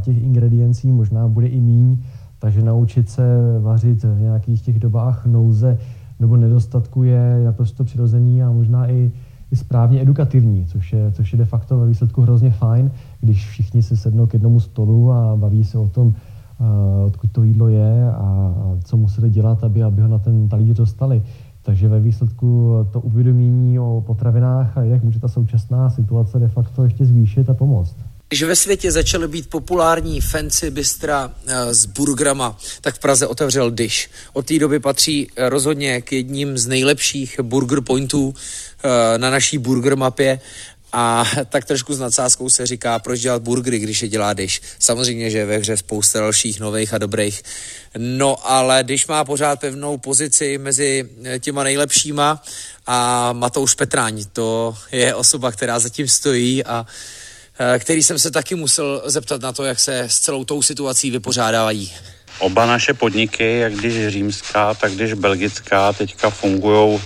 těch ingrediencí možná bude i míň, takže naučit se vařit v nějakých těch dobách nouze nebo nedostatku je naprosto přirozený a možná i, i správně edukativní, což je, což je de facto ve výsledku hrozně fajn, když všichni se sednou k jednomu stolu a baví se o tom, uh, odkud to jídlo je a co museli dělat, aby, aby ho na ten talíř dostali. Takže ve výsledku to uvědomění o potravinách a jak může ta současná situace de facto ještě zvýšit a pomoct. Když ve světě začaly být populární fancy bystra s burgrama, tak v Praze otevřel Dish. Od té doby patří rozhodně k jedním z nejlepších burger pointů na naší burger mapě a tak trošku s nadsázkou se říká, proč dělat burgery, když je dělá Dish. Samozřejmě, že je ve hře spousta dalších nových a dobrých. No ale Dish má pořád pevnou pozici mezi těma nejlepšíma a Matouš Petráň, to je osoba, která zatím stojí a který jsem se taky musel zeptat na to, jak se s celou tou situací vypořádávají. Oba naše podniky, jak když římská, tak když belgická, teďka fungují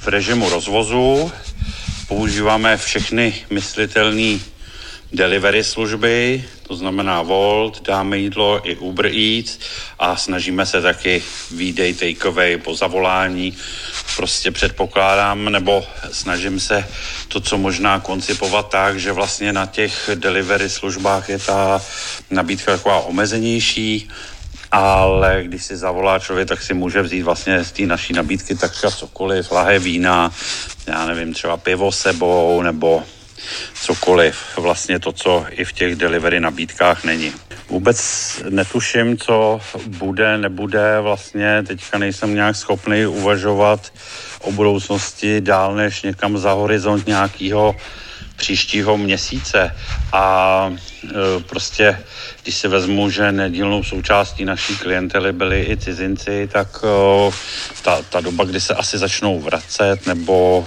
v režimu rozvozu. Používáme všechny myslitelné delivery služby, to znamená Volt, dáme jídlo i Uber Eats a snažíme se taky výdej takeaway po zavolání. Prostě předpokládám, nebo snažím se to, co možná koncipovat tak, že vlastně na těch delivery službách je ta nabídka taková omezenější, ale když si zavolá člověk, tak si může vzít vlastně z té naší nabídky takřka cokoliv, lahé vína, já nevím, třeba pivo sebou, nebo cokoliv. Vlastně to, co i v těch delivery nabídkách není. Vůbec netuším, co bude, nebude. Vlastně teďka nejsem nějak schopný uvažovat o budoucnosti dál než někam za horizont nějakého příštího měsíce a e, prostě, když si vezmu, že nedílnou součástí naší klientely byli i cizinci, tak e, ta, ta doba, kdy se asi začnou vracet nebo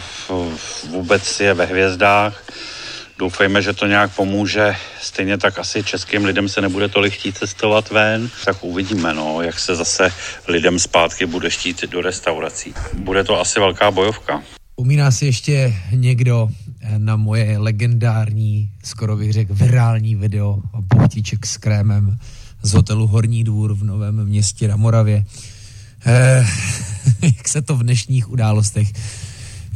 vůbec je ve hvězdách, Doufejme, že to nějak pomůže. Stejně tak asi českým lidem se nebude tolik chtít cestovat ven, tak uvidíme, no, jak se zase lidem zpátky bude chtít do restaurací. Bude to asi velká bojovka. Umíná si ještě někdo na moje legendární, skoro bych řekl, virální video poutíček s krémem z hotelu Horní dvůr v Novém městě na Moravě. Eh, jak se to v dnešních událostech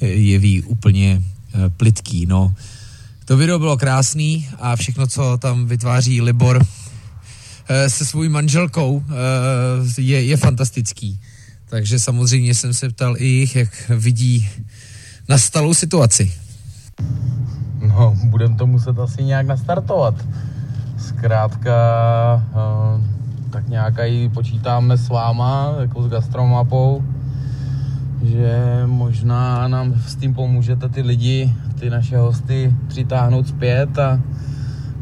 jeví úplně eh, plitký, no. To video bylo krásný a všechno, co tam vytváří Libor eh, se svou manželkou, eh, je, je fantastický. Takže samozřejmě jsem se ptal i jich, jak vidí nastalou situaci. No, budem to muset asi nějak nastartovat. Zkrátka, uh, tak nějak i počítáme s váma, jako s gastromapou, možná nám s tím pomůžete ty lidi, ty naše hosty přitáhnout zpět a,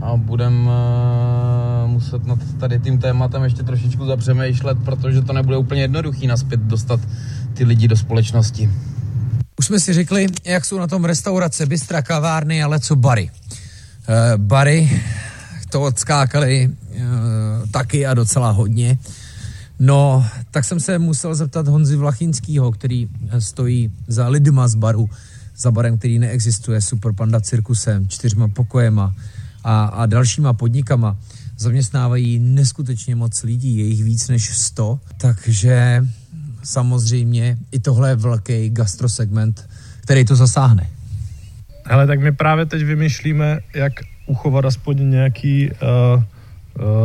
a budeme uh, muset nad tady tím tématem ještě trošičku zapřemýšlet, protože to nebude úplně jednoduchý naspět dostat ty lidi do společnosti. Už jsme si řekli, jak jsou na tom restaurace, bystra, kavárny, ale co bary. bary to odskákali uh, taky a docela hodně. No, tak jsem se musel zeptat Honzy Vlachinského, který stojí za lidma z baru, za barem, který neexistuje, Super Panda cirkusem, čtyřma pokojema a, a dalšíma podnikama. Zaměstnávají neskutečně moc lidí, je jich víc než 100, takže samozřejmě i tohle je velký gastrosegment, který to zasáhne. Hele, tak my právě teď vymýšlíme, jak uchovat aspoň nějaký Uh,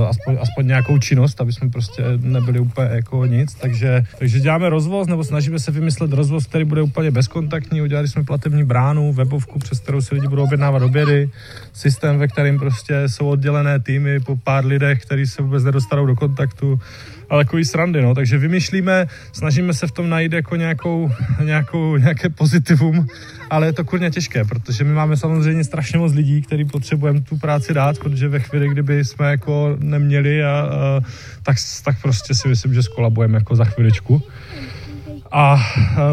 aspoň, aspoň nějakou činnost, aby jsme prostě nebyli úplně jako nic, takže, takže děláme rozvoz, nebo snažíme se vymyslet rozvoz, který bude úplně bezkontaktní, udělali jsme platební bránu, webovku, přes kterou si lidi budou objednávat obědy, systém, ve kterým prostě jsou oddělené týmy po pár lidech, kteří se vůbec nedostanou do kontaktu, ale takový srandy, no. Takže vymýšlíme, snažíme se v tom najít jako nějakou, nějakou, nějaké pozitivum, ale je to kurně těžké, protože my máme samozřejmě strašně moc lidí, který potřebujeme tu práci dát, protože ve chvíli, kdyby jsme jako neměli, a, a, tak, tak prostě si myslím, že skolabujeme jako za chviličku. A, a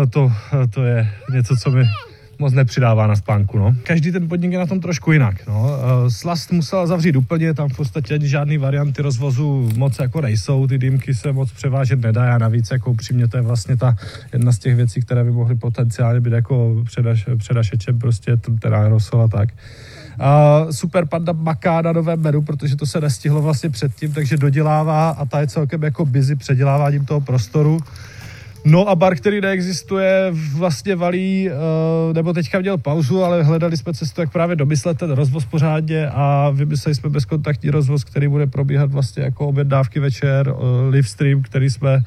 to, to je něco, co mi moc nepřidává na spánku. No. Každý ten podnik je na tom trošku jinak. No. Eh, Slast musela zavřít úplně, tam v podstatě žádný varianty rozvozu moc jako nejsou, ty dýmky se moc převážet nedá a navíc jako upřímně to je vlastně ta jedna z těch věcí, které by mohly potenciálně být jako předaš, předašečem prostě teda aerosol a tak. A super panda maká na novém menu, protože to se nestihlo vlastně předtím, takže dodělává a ta je celkem jako busy předěláváním toho prostoru. No a bar, který neexistuje, vlastně valí, eh, nebo teďka měl pauzu, ale hledali jsme cestu, jak právě domyslet ten rozvoz pořádně a vymysleli jsme bezkontaktní rozvoz, který bude probíhat vlastně jako objednávky večer, eh, live stream, který jsme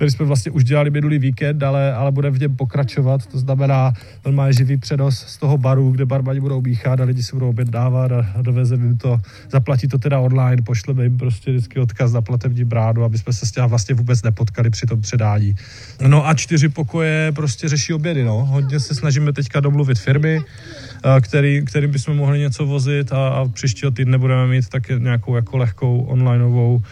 který jsme vlastně už dělali minulý víkend, ale, ale bude v něm pokračovat. To znamená normálně živý přenos z toho baru, kde barmani budou míchat a lidi si budou objednávat a, a dovezeme jim to, zaplatí to teda online, pošleme jim prostě vždycky odkaz na platební bránu, aby jsme se s tím vlastně vůbec nepotkali při tom předání. No a čtyři pokoje prostě řeší obědy, no. Hodně se snažíme teďka domluvit firmy, který, kterým bychom mohli něco vozit a, a příštího týdne budeme mít tak nějakou jako lehkou onlineovou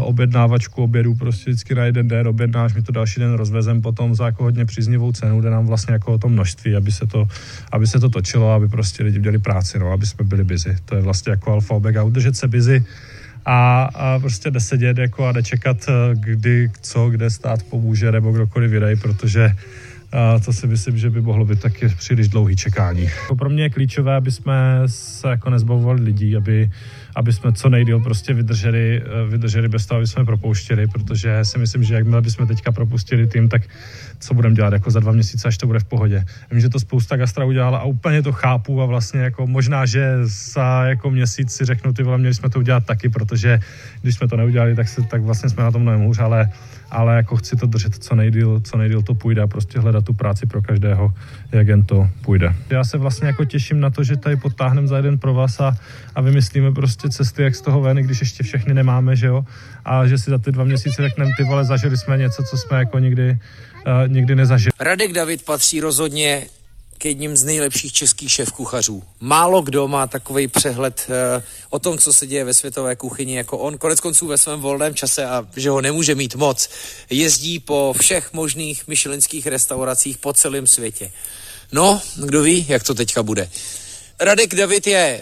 objednávačku obědů prostě vždycky na jeden den objednáš, my to další den rozvezem potom za jako hodně příznivou cenu, jde nám vlastně jako o to množství, aby se to, aby se to točilo, aby prostě lidi dělali práci, no, aby jsme byli busy. To je vlastně jako alfa omega, udržet se busy a, a prostě nesedět jako a nečekat, eh, kdy, co, kde stát pomůže nebo kdokoliv vydej, protože a to si myslím, že by mohlo být taky příliš dlouhý čekání. Pro mě je klíčové, aby jsme se jako nezbavovali lidí, aby aby jsme co nejdíl prostě vydrželi, eh, vydrželi bez toho, aby jsme propouštěli, protože si myslím, že jakmile bychom teďka propustili tým, tak co budeme dělat jako za dva měsíce, až to bude v pohodě. Vím, že to spousta gastra udělala a úplně to chápu a vlastně jako možná, že za jako měsíc si řeknu, ty vole, měli jsme to udělat taky, protože když jsme to neudělali, tak, se, tak vlastně jsme na tom mnohem hůř, ale ale jako chci to držet co nejdíl, co nejdíl to půjde a prostě hledat tu práci pro každého, jak jen to půjde. Já se vlastně jako těším na to, že tady potáhneme za jeden pro vás a, a vymyslíme prostě cesty, jak z toho ven, když ještě všechny nemáme, že jo, a že si za ty dva měsíce řekneme, ty vole, zažili jsme něco, co jsme jako nikdy, uh, nikdy nezažili. Radek David patří rozhodně k jedním z nejlepších českých šéf-kuchařů. Málo kdo má takový přehled uh, o tom, co se děje ve světové kuchyni jako on. Konec konců ve svém volném čase a že ho nemůže mít moc. Jezdí po všech možných myšelinských restauracích po celém světě. No, kdo ví, jak to teďka bude. Radek David je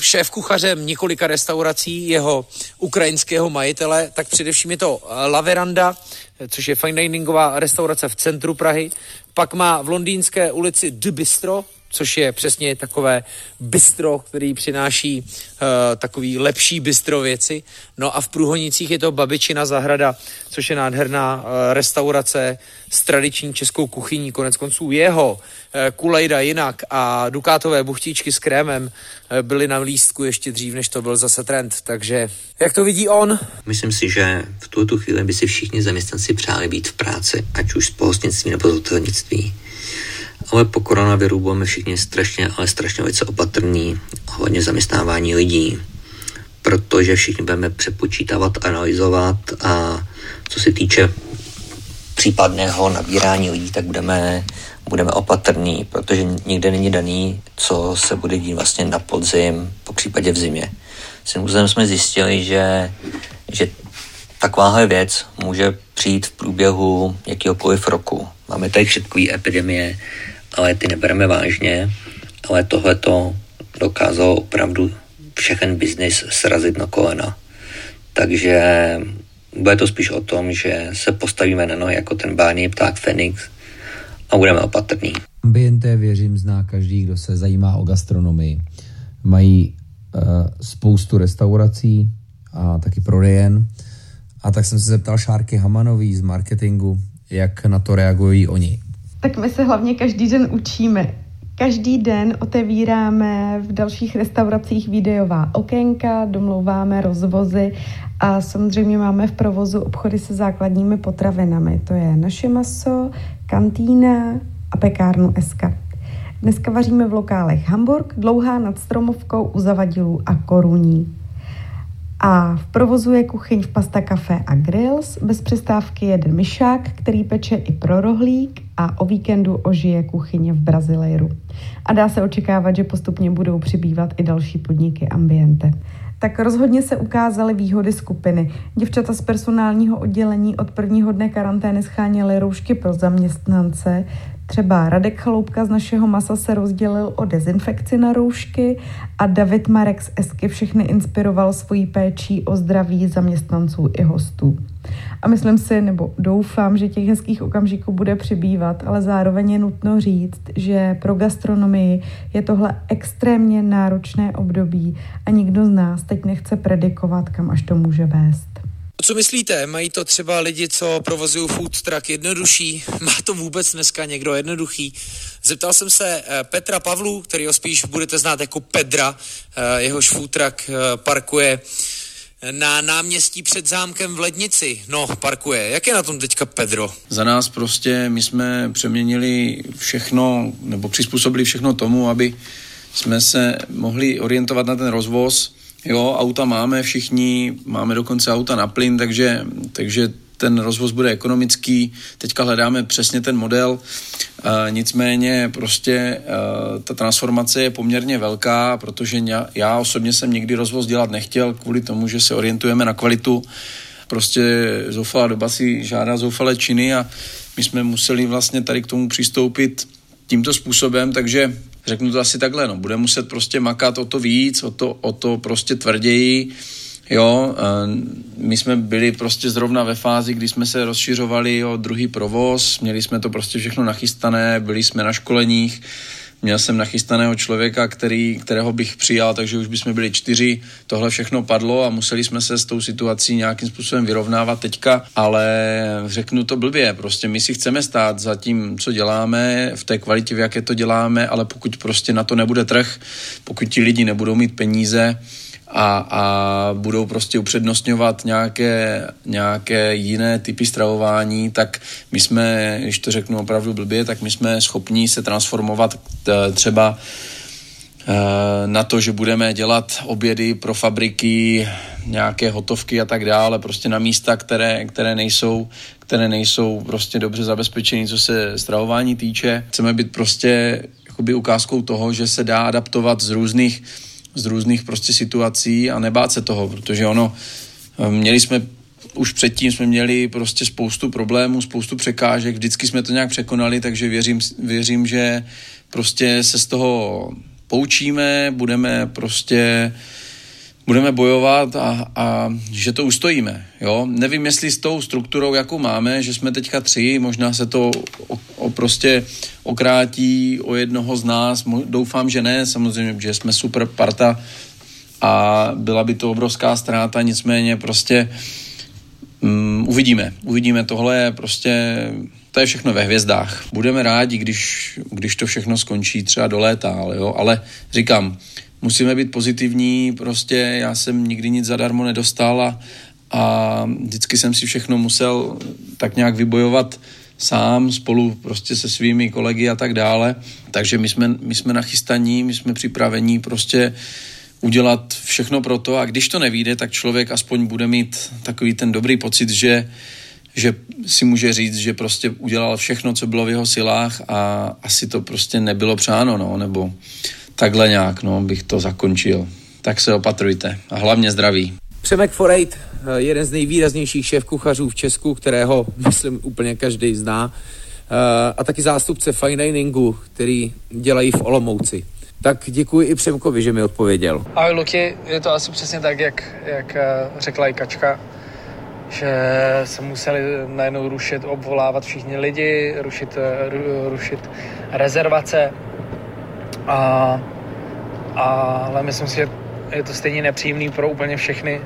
šéf kuchařem několika restaurací, jeho ukrajinského majitele, tak především je to La Veranda, což je fine diningová restaurace v centru Prahy. Pak má v londýnské ulici The Bistro, což je přesně takové bistro, který přináší uh, takový lepší bistro věci. No a v Průhonicích je to Babičina zahrada, což je nádherná uh, restaurace s tradiční českou kuchyní. Konec konců jeho uh, kulejda jinak a dukátové buchtíčky s krémem uh, byly na lístku ještě dřív, než to byl zase trend. Takže jak to vidí on? Myslím si, že v tuto chvíli by si všichni zaměstnanci přáli být v práci, ať už z pohostnictví nebo z ale po koronaviru budeme všichni strašně, ale strašně velice opatrní hodně zaměstnávání lidí, protože všichni budeme přepočítávat, analyzovat a co se týče případného nabírání lidí, tak budeme, budeme opatrní, protože nikde není daný, co se bude dít vlastně na podzim, po případě v zimě. S jsme zjistili, že, že takováhle věc může přijít v průběhu jakýhokoliv roku. Máme tady všetkový epidemie, ale ty nebereme vážně, ale tohle to dokázalo opravdu všechen biznis srazit na kolena. Takže bude to spíš o tom, že se postavíme na nohy jako ten báný pták Fenix a budeme opatrní. Ambiente, věřím, zná každý, kdo se zajímá o gastronomii. Mají uh, spoustu restaurací a taky prodejen. A tak jsem se zeptal Šárky Hamanový z marketingu, jak na to reagují oni. Tak my se hlavně každý den učíme. Každý den otevíráme v dalších restauracích videová okénka, domlouváme rozvozy a samozřejmě máme v provozu obchody se základními potravinami. To je naše maso, kantýna a pekárnu SK. Dneska vaříme v lokálech Hamburg, Dlouhá nad Stromovkou, u Zavadilů a Koruní. A v provozu je kuchyň v Pasta Café a Grills, bez přestávky jeden myšák, který peče i pro rohlík a o víkendu ožije kuchyně v Brazilejru. A dá se očekávat, že postupně budou přibývat i další podniky Ambiente tak rozhodně se ukázaly výhody skupiny. Děvčata z personálního oddělení od prvního dne karantény scháněly roušky pro zaměstnance, Třeba Radek Chaloupka z našeho masa se rozdělil o dezinfekci na roušky a David Marek z Esky všechny inspiroval svojí péčí o zdraví zaměstnanců i hostů. A myslím si, nebo doufám, že těch hezkých okamžiků bude přibývat, ale zároveň je nutno říct, že pro gastronomii je tohle extrémně náročné období a nikdo z nás teď nechce predikovat, kam až to může vést. Co myslíte? Mají to třeba lidi, co provozují food truck jednodušší? Má to vůbec dneska někdo jednoduchý? Zeptal jsem se eh, Petra Pavlu, který ho spíš budete znát jako Pedra, eh, jehož food truck eh, parkuje na náměstí před zámkem v Lednici. No, parkuje. Jak je na tom teďka Pedro? Za nás prostě my jsme přeměnili všechno, nebo přizpůsobili všechno tomu, aby jsme se mohli orientovat na ten rozvoz Jo, auta máme všichni, máme dokonce auta na plyn, takže, takže ten rozvoz bude ekonomický. Teďka hledáme přesně ten model, e, nicméně prostě e, ta transformace je poměrně velká, protože já osobně jsem nikdy rozvoz dělat nechtěl kvůli tomu, že se orientujeme na kvalitu. Prostě zoufalá doba si žádá zoufalé činy a my jsme museli vlastně tady k tomu přistoupit tímto způsobem, takže řeknu to asi takhle, no, bude muset prostě makat o to víc, o to, o to prostě tvrději, jo, my jsme byli prostě zrovna ve fázi, kdy jsme se rozšiřovali o druhý provoz, měli jsme to prostě všechno nachystané, byli jsme na školeních, Měl jsem nachystaného člověka, který, kterého bych přijal, takže už bychom byli čtyři. Tohle všechno padlo a museli jsme se s tou situací nějakým způsobem vyrovnávat teďka, ale řeknu to blbě, prostě my si chceme stát za tím, co děláme, v té kvalitě, v jaké to děláme, ale pokud prostě na to nebude trh, pokud ti lidi nebudou mít peníze, a, a budou prostě upřednostňovat nějaké, nějaké jiné typy stravování, tak my jsme, když to řeknu opravdu blbě, tak my jsme schopni se transformovat třeba eh, na to, že budeme dělat obědy pro fabriky, nějaké hotovky a tak dále, prostě na místa, které, které nejsou které nejsou prostě dobře zabezpečené, co se stravování týče. Chceme být prostě ukázkou toho, že se dá adaptovat z různých z různých prostě situací a nebát se toho, protože ono, eh, měli jsme už předtím jsme měli prostě spoustu problémů, spoustu překážek, vždycky jsme to nějak překonali, takže věřím, věřím že prostě se z toho poučíme, budeme prostě budeme bojovat a, a že to ustojíme. Jo? Nevím, jestli s tou strukturou, jakou máme, že jsme teďka tři, možná se to o, o prostě okrátí o jednoho z nás, doufám, že ne, samozřejmě, že jsme super parta a byla by to obrovská ztráta, nicméně prostě um, uvidíme, uvidíme, tohle prostě to je všechno ve hvězdách. Budeme rádi, když, když to všechno skončí třeba do léta, ale, jo, ale říkám, musíme být pozitivní, prostě já jsem nikdy nic zadarmo nedostal a, a vždycky jsem si všechno musel tak nějak vybojovat sám, spolu prostě se svými kolegy a tak dále. Takže my jsme, my jsme nachystaní, my jsme připravení prostě udělat všechno pro to a když to nevíde, tak člověk aspoň bude mít takový ten dobrý pocit, že, že si může říct, že prostě udělal všechno, co bylo v jeho silách a asi to prostě nebylo přáno, no, nebo takhle nějak, no, bych to zakončil. Tak se opatrujte a hlavně zdraví. Přemek Forejt, eh, jeden z nejvýraznějších šéf kuchařů v Česku, kterého, myslím, úplně každý zná, eh, a taky zástupce fine diningu, který dělají v Olomouci. Tak děkuji i Přemkovi, že mi odpověděl. Ahoj Luky, je to asi přesně tak, jak, jak eh, řekla i Kačka, že se museli najednou rušit, obvolávat všichni lidi, rušit, rušit rezervace. A, a, ale myslím si, že je to stejně nepříjemný pro úplně všechny,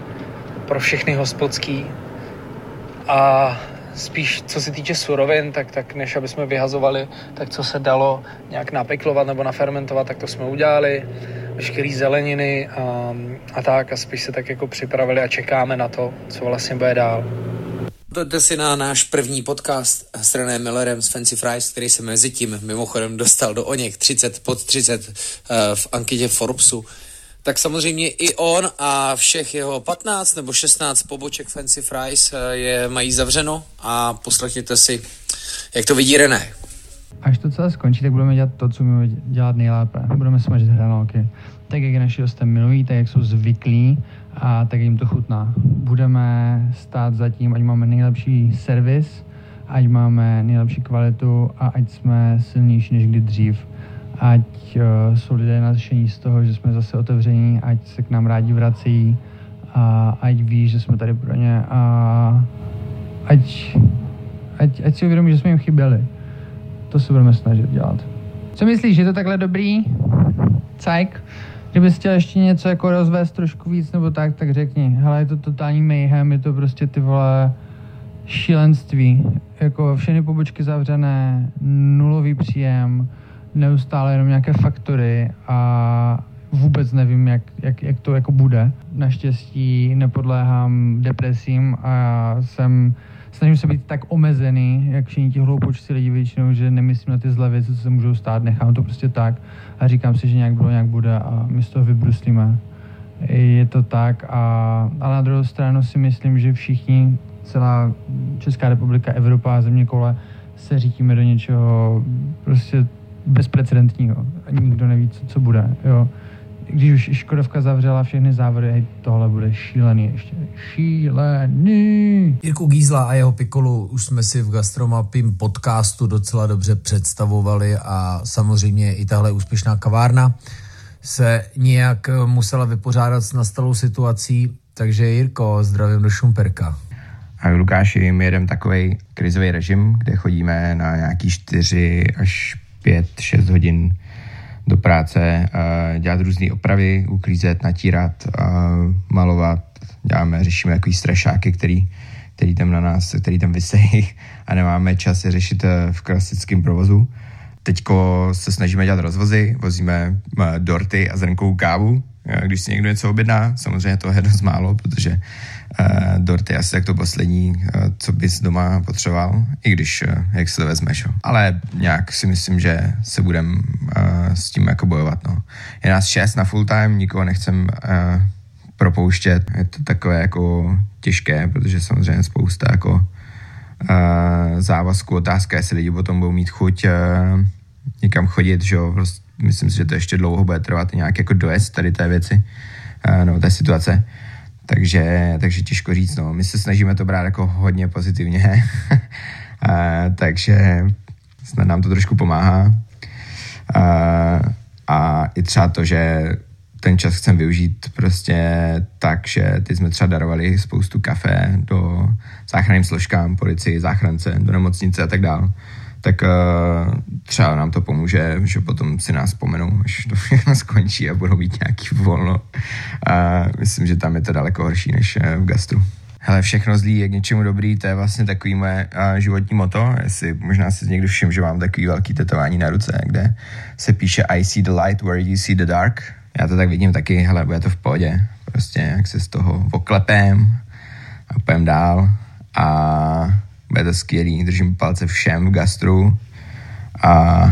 pro všechny hospodský. A spíš co se týče surovin, tak, tak než aby jsme vyhazovali, tak co se dalo nějak napiklovat nebo nafermentovat, tak to jsme udělali. Veškerý zeleniny a, a tak a spíš se tak jako připravili a čekáme na to, co vlastně bude dál. Dojďte si na náš první podcast s René Millerem z Fancy Fries, který se mezi tím mimochodem dostal do oněch 30 pod 30 uh, v anketě Forbesu tak samozřejmě i on a všech jeho 15 nebo 16 poboček Fancy Fries eh, je mají zavřeno a poslechněte si, jak to vidí René. Až to celé skončí, tak budeme dělat to, co my dělat nejlépe. Budeme smažit hranolky. Tak, jak je naši hosté milují, tak, jak jsou zvyklí a tak jim to chutná. Budeme stát za tím, ať máme nejlepší servis, ať máme nejlepší kvalitu a ať jsme silnější než kdy dřív ať uh, jsou lidé nadšení z toho, že jsme zase otevření, ať se k nám rádi vrací a ať ví, že jsme tady pro ně a ať, ať, ať si uvědomí, že jsme jim chyběli. To se budeme snažit dělat. Co myslíš, je to takhle dobrý? Cajk? Kdyby chtěl ještě něco jako rozvést trošku víc nebo tak, tak řekni. Hele, je to totální mayhem, je to prostě ty vole šílenství. Jako všechny pobočky zavřené, nulový příjem, neustále jenom nějaké faktory a vůbec nevím, jak, jak, jak to jako bude. Naštěstí nepodléhám depresím a jsem snažím se být tak omezený, jak všichni ti hloupočci lidi většinou, že nemyslím na ty zlé věci, co se můžou stát, nechám to prostě tak a říkám si, že nějak bylo, nějak bude a my z toho vybruslíme. Je to tak, a, ale na druhou stranu si myslím, že všichni, celá Česká republika, Evropa a země kole, se řítíme do něčeho prostě bezprecedentního. Nikdo neví, co, co bude. Jo. Když už Škodovka zavřela všechny závody, hej, tohle bude šílený ještě. Šílený! Jirku Gízla a jeho Pikolu už jsme si v Gastromapim podcastu docela dobře představovali a samozřejmě i tahle úspěšná kavárna se nějak musela vypořádat s nastalou situací. Takže Jirko, zdravím do Šumperka. A Lukáši, my jedeme takový krizový režim, kde chodíme na nějaký 4 až 5-6 hodin do práce, dělat různé opravy, uklízet, natírat, malovat, děláme, řešíme takový strašáky, který, který tam na nás, který tam vysejí a nemáme čas je řešit e, v klasickém provozu. Teďko se snažíme dělat rozvozy, vozíme dorty a zrnkovou kávu, když si někdo něco objedná. Samozřejmě to je dost málo, protože uh, dort je asi tak to poslední, uh, co bys doma potřeboval, i když, uh, jak se to vezmeš. Jo. Ale nějak si myslím, že se budem uh, s tím jako bojovat. No. Je nás šest na full time, nikoho nechcem uh, propouštět. Je to takové jako těžké, protože samozřejmě spousta jako uh, závazku. Otázka, jestli lidi potom budou mít chuť uh, někam chodit, že jo, prostě myslím si, že to ještě dlouho bude trvat nějak jako dojezd tady té věci, nebo té situace. Takže, takže těžko říct, no. My se snažíme to brát jako hodně pozitivně, a, takže snad nám to trošku pomáhá. A, a i třeba to, že ten čas chcem využít prostě tak, že ty jsme třeba darovali spoustu kafe do záchranným složkám, policii, záchrance, do nemocnice a tak dále tak uh, třeba nám to pomůže, že potom si nás vzpomenou, až to všechno skončí a budou mít nějaký volno. A myslím, že tam je to daleko horší než uh, v gastru. Hele, všechno zlý je k něčemu dobrý, to je vlastně takový moje uh, životní moto. Jestli možná si někdo všim, že mám takový velký tetování na ruce, kde se píše I see the light where you see the dark. Já to tak vidím taky, hele, bude to v pohodě. Prostě jak se z toho oklepem a půjdem dál. A bude to skvělý, držím palce všem v gastru a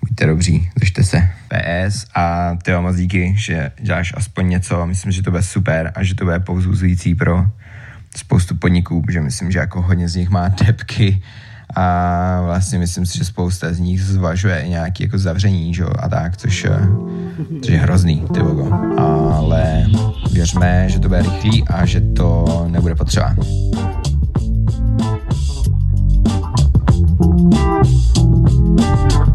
buďte dobří, držte se. PS a ty moc díky, že děláš aspoň něco, myslím, že to bude super a že to bude povzbuzující pro spoustu podniků, protože myslím, že jako hodně z nich má tepky a vlastně myslím si, že spousta z nich zvažuje i nějaké jako zavření, že? a tak, což, což je hrozný, ty vogo. Ale věřme, že to bude rychlý a že to nebude potřeba. Yeah.